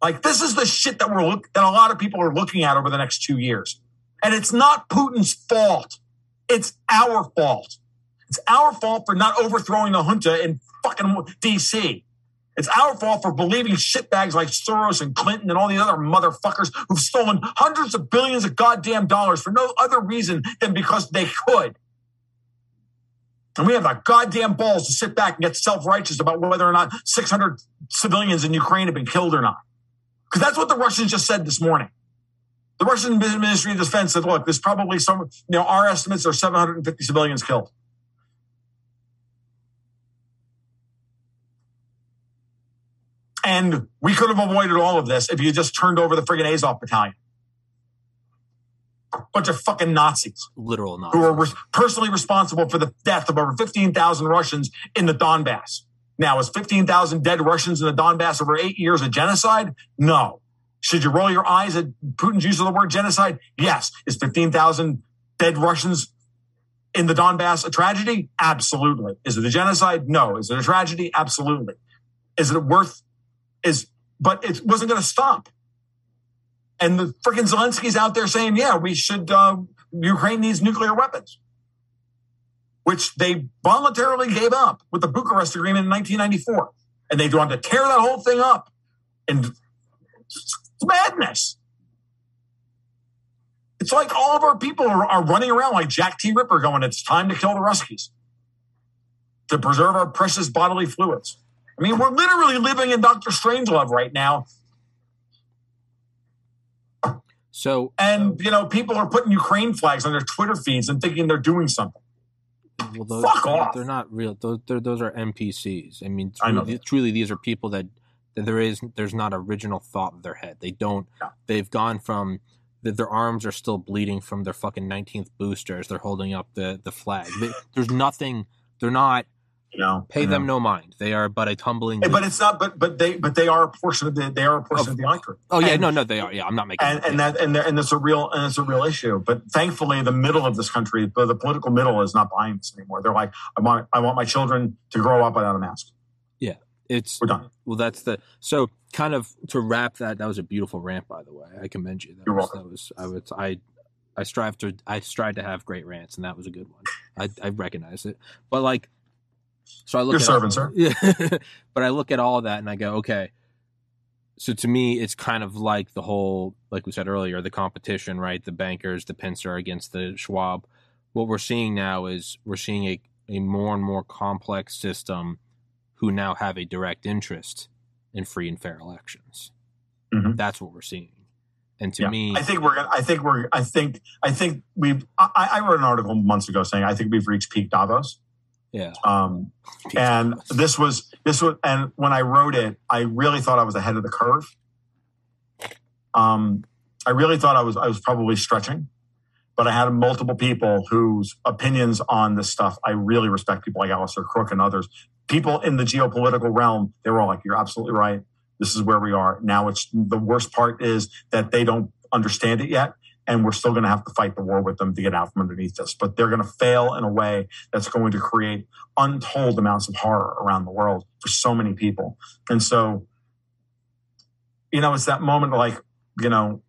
Like this is the shit that we're look that a lot of people are looking at over the next two years. And it's not Putin's fault. It's our fault. It's our fault for not overthrowing the junta in fucking DC. It's our fault for believing shitbags like Soros and Clinton and all the other motherfuckers who've stolen hundreds of billions of goddamn dollars for no other reason than because they could. And we have the goddamn balls to sit back and get self righteous about whether or not 600 civilians in Ukraine have been killed or not. Because that's what the Russians just said this morning. The Russian Ministry of Defense said, look, there's probably some, you know, our estimates are 750 civilians killed. And we could have avoided all of this if you just turned over the friggin' Azov battalion. Bunch of fucking Nazis.
Literal Nazis.
Who are re- personally responsible for the death of over 15,000 Russians in the Donbass. Now, is 15,000 dead Russians in the Donbass over eight years a genocide? No. Should you roll your eyes at Putin's use of the word genocide? Yes. Is 15,000 dead Russians in the Donbass a tragedy? Absolutely. Is it a genocide? No. Is it a tragedy? Absolutely. Is it worth is, but it wasn't going to stop. And the freaking Zelensky's out there saying, yeah, we should, uh, Ukraine needs nuclear weapons, which they voluntarily gave up with the Bucharest Agreement in 1994. And they wanted to tear that whole thing up. And it's madness. It's like all of our people are, are running around like Jack D. Ripper going, it's time to kill the Ruskies to preserve our precious bodily fluids. I mean, we're literally living in Doctor Strangelove right now.
So,
and you know, people are putting Ukraine flags on their Twitter feeds and thinking they're doing something.
well, those,
Fuck off.
They're not real. Those, they're, those are NPCs. I mean,
I know
truly,
that.
truly, these are people that, that there is there's not original thought in their head. They don't.
Yeah.
They've gone from that their arms are still bleeding from their fucking 19th boosters. They're holding up the the flag. They, there's nothing. They're not.
You know,
Pay
I know.
them mm-hmm. no mind. They are but a tumbling.
But it's not. But but they but they are a portion of the they are a portion of, the electorate.
oh yeah,
and-
no, no, they are. Yeah, I'm not making.
and and that and, there- and it's a real and it's a real issue. But thankfully, the middle of this country, the, the political middle, is not buying this anymore. They're like, I want I want my children to grow up without a mask.
Yeah, it's
We're done.
Well, that's the so kind of to wrap that. That was a beautiful rant, by the way. I commend you. That
You're
was,
welcome.
That was I was I I strive to I strive to have great rants, and that was a good one. I I recognize it, but like, so I look
You're
at
serving, sir.
Yeah, [LAUGHS] but I look at all that and I go, okay. So to me, it's kind of like the whole, like we said earlier, the competition, right? The bankers, the Pincer against the Schwab. What we're seeing now is we're seeing a, a more and more complex system who now have a direct interest in free and fair elections.
Mhm.
That's what we're seeing. And to
Yeah.
me,
I think we're. I think we're. I think. I think we've. I, I wrote an article months ago saying I think we've reached peak Davos.
Yeah.
Um, and this was this was and when i wrote it i really thought i was ahead of the curve. Um, i really thought i was i was probably stretching but i had multiple people whose opinions on this stuff i really respect people like Alastair Crooke and others. People in the geopolitical realm they were all like you're absolutely right. This is where we are. Now it's the worst part is that they don't understand it yet and we're still going to have to fight the war with them to get out from underneath this but they're going to fail in a way that's going to create untold amounts of horror around the world for so many people. And so, you know, it's that moment like, you know,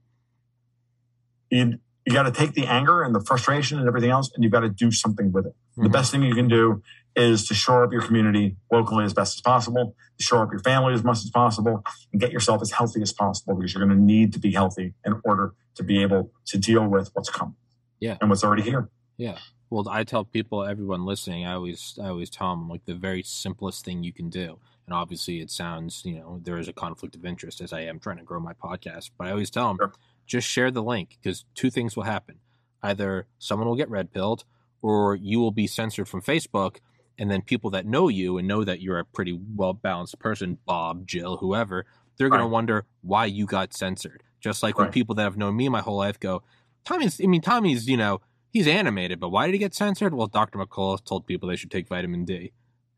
you, you got to take the anger and the frustration and everything else, and you've got to do something with it. The
Mhm.
best thing you can do is to shore up your community locally as best as possible, to shore up your family as much as possible, and get yourself as healthy as possible because you're going to need to be healthy in order to be able to deal with what's coming.
Yeah.
And what's already here. Yeah.
Well, I tell people, everyone listening, I always, I always tell them like the very simplest thing you can do. And obviously, it sounds, you know, there is a conflict of interest as I am trying to grow my podcast. But I always tell them,
Sure.
just share the link because two things will happen: either someone will get red pilled, or you will be censored from Facebook. And then people that know you and know that you're a pretty well balanced person, Bob, Jill, whoever, they're going
Right.
to wonder why you got censored. Just like when people that have known me my whole life go, Tommy's, I mean, Tommy's, you know, he's animated, but why did he get censored? Well, Dr. McCullough told people they should take vitamin D.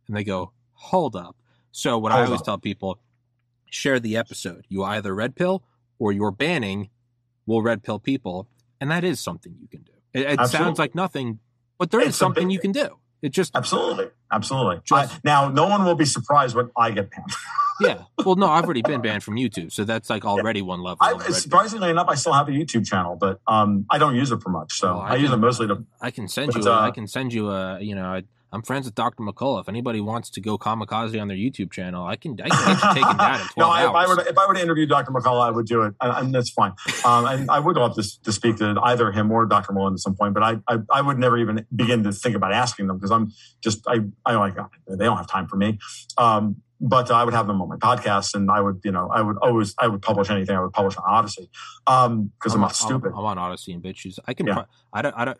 And they go, hold up. So what I always
up.
tell people, share the episode. You either red pill or you're banning will red pill people. And that is something you can do. It, it sounds like nothing, but there is
It's a
something
big-
you can do. It just,
Absolutely, absolutely.
Just-
I- now, no one will be surprised when I get banned. [LAUGHS]
yeah. Well, no, I've already been banned from YouTube. So that's like already one level.
I, surprisingly enough, I still have a YouTube channel, but um, I don't use it for much. So
Well, I
I, use it mostly to.
I can send you.
But, uh,
I can send you a. You know, I, I'm friends with Dr. McCullough. If anybody wants to go kamikaze on their YouTube channel, I can. I can get you [LAUGHS] taken down in 12
no, I, if I were to, if I were to interview Dr. McCullough, I would do it, and, and that's fine. Um, and I would love to, to speak to either him or Dr. Mullen at some point, but I, I I would never even begin to think about asking them because I'm just I I like "Oh, they don't have time for me. Um, but I would have them on my podcast, and I would you know I would always I would publish anything I would publish on Odysee because I'm,
on-
not stupid.
I'm, I'm on Odysee and BitChute. I can.
Yeah.
pro- I don't. I don't.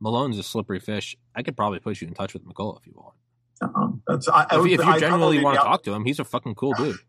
Malone's a slippery fish. I could probably put you in touch with McCullough if you want.
Um, that's I,
If,
would,
you- if you
I
genuinely want to talk to him, he's a fucking cool dude. [SIGHS]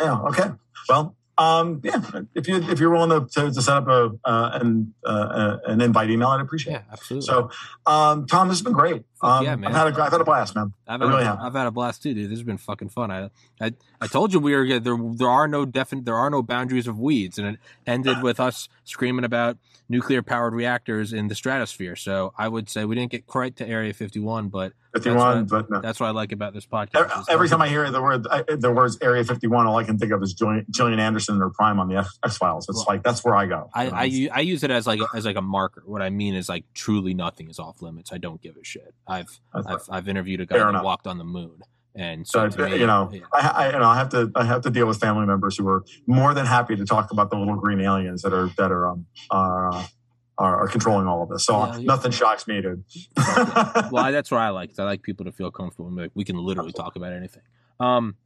Yeah. Okay. Well, um, yeah. If you if you're willing to, to, to set up a uh, an uh, an invite email, I'd appreciate
Yeah,
it.
absolutely.
So, um, Tom, this has been great. Um,
yeah, man.
I've had a I've had a blast, man.
I've
I
had,
really
a,
have.
I've had a blast too, dude. This has been fucking fun. I, I, I told you we were there. There are no definite. There are no boundaries of weeds, and it ended with us screaming about nuclear powered reactors in the stratosphere. So I would say we didn't get quite to Area 51, but
Fifty one,
That's
but no.
that's what I like about this podcast.
Every, time I hear the word I, the words Area 51, all I can think of is Gillian Anderson her prime on the X Files. It's
Well,
like that's where I go.
I, I, I use it as like as like a marker. What I mean is like truly nothing is off limits. I don't give a shit. I've I've, I've interviewed a guy who
enough.
walked on the moon, and so
So
me,
you know,
yeah.
I, I, you know, I have to, I have to deal with family members who are more than happy to talk about the little green aliens that are that are um are, are, are controlling all of this. So
Yeah, yeah.
nothing shocks me, dude.
well, I, [LAUGHS] that's what I like. I like people to feel comfortable. Like we can literally talk about anything. Um,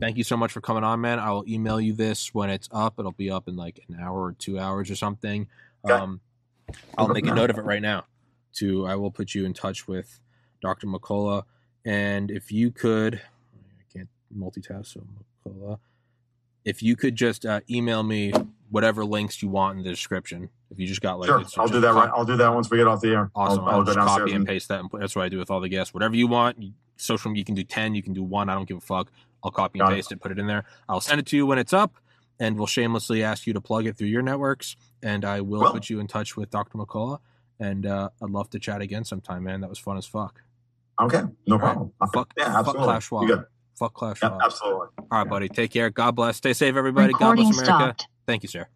thank you so much for coming on, man. I will email you this when it's up. It'll be up in like an hour or two hours or something.
Okay.
Um, I'll make a note of it right now. To I will put you in touch with Dr. McCullough, and if you could, I can't multitask. So McCullough, if you could just uh, email me whatever links you want in the description. If you just got like,
sure, I'll do that. Right, I'll do that once we get off the air.
Awesome.
I'll,
I'll,
I'll
just copy and
and
paste that, and put, that's what I do with all the guests. Whatever you want, you, social media, you can do ten, you can do one. I don't give a fuck. I'll copy and
Got it.
paste it, put it in there. I'll send it to you when it's up, and we'll shamelessly ask you to plug it through your networks. And I will
Well-
put you in touch with Dr. McCullough. And uh, I'd love to chat again sometime, man. That was fun as fuck.
Okay, no
All right.
problem.
Fuck,
yeah,
fuck
absolutely.
Klaus Schwab.
You good?
Fuck Klaus
Yeah,
Schwab.
absolutely.
All right, buddy. Take care. God bless. Stay safe, everybody. God
Recording
bless America.
stopped.
Thank you, sir.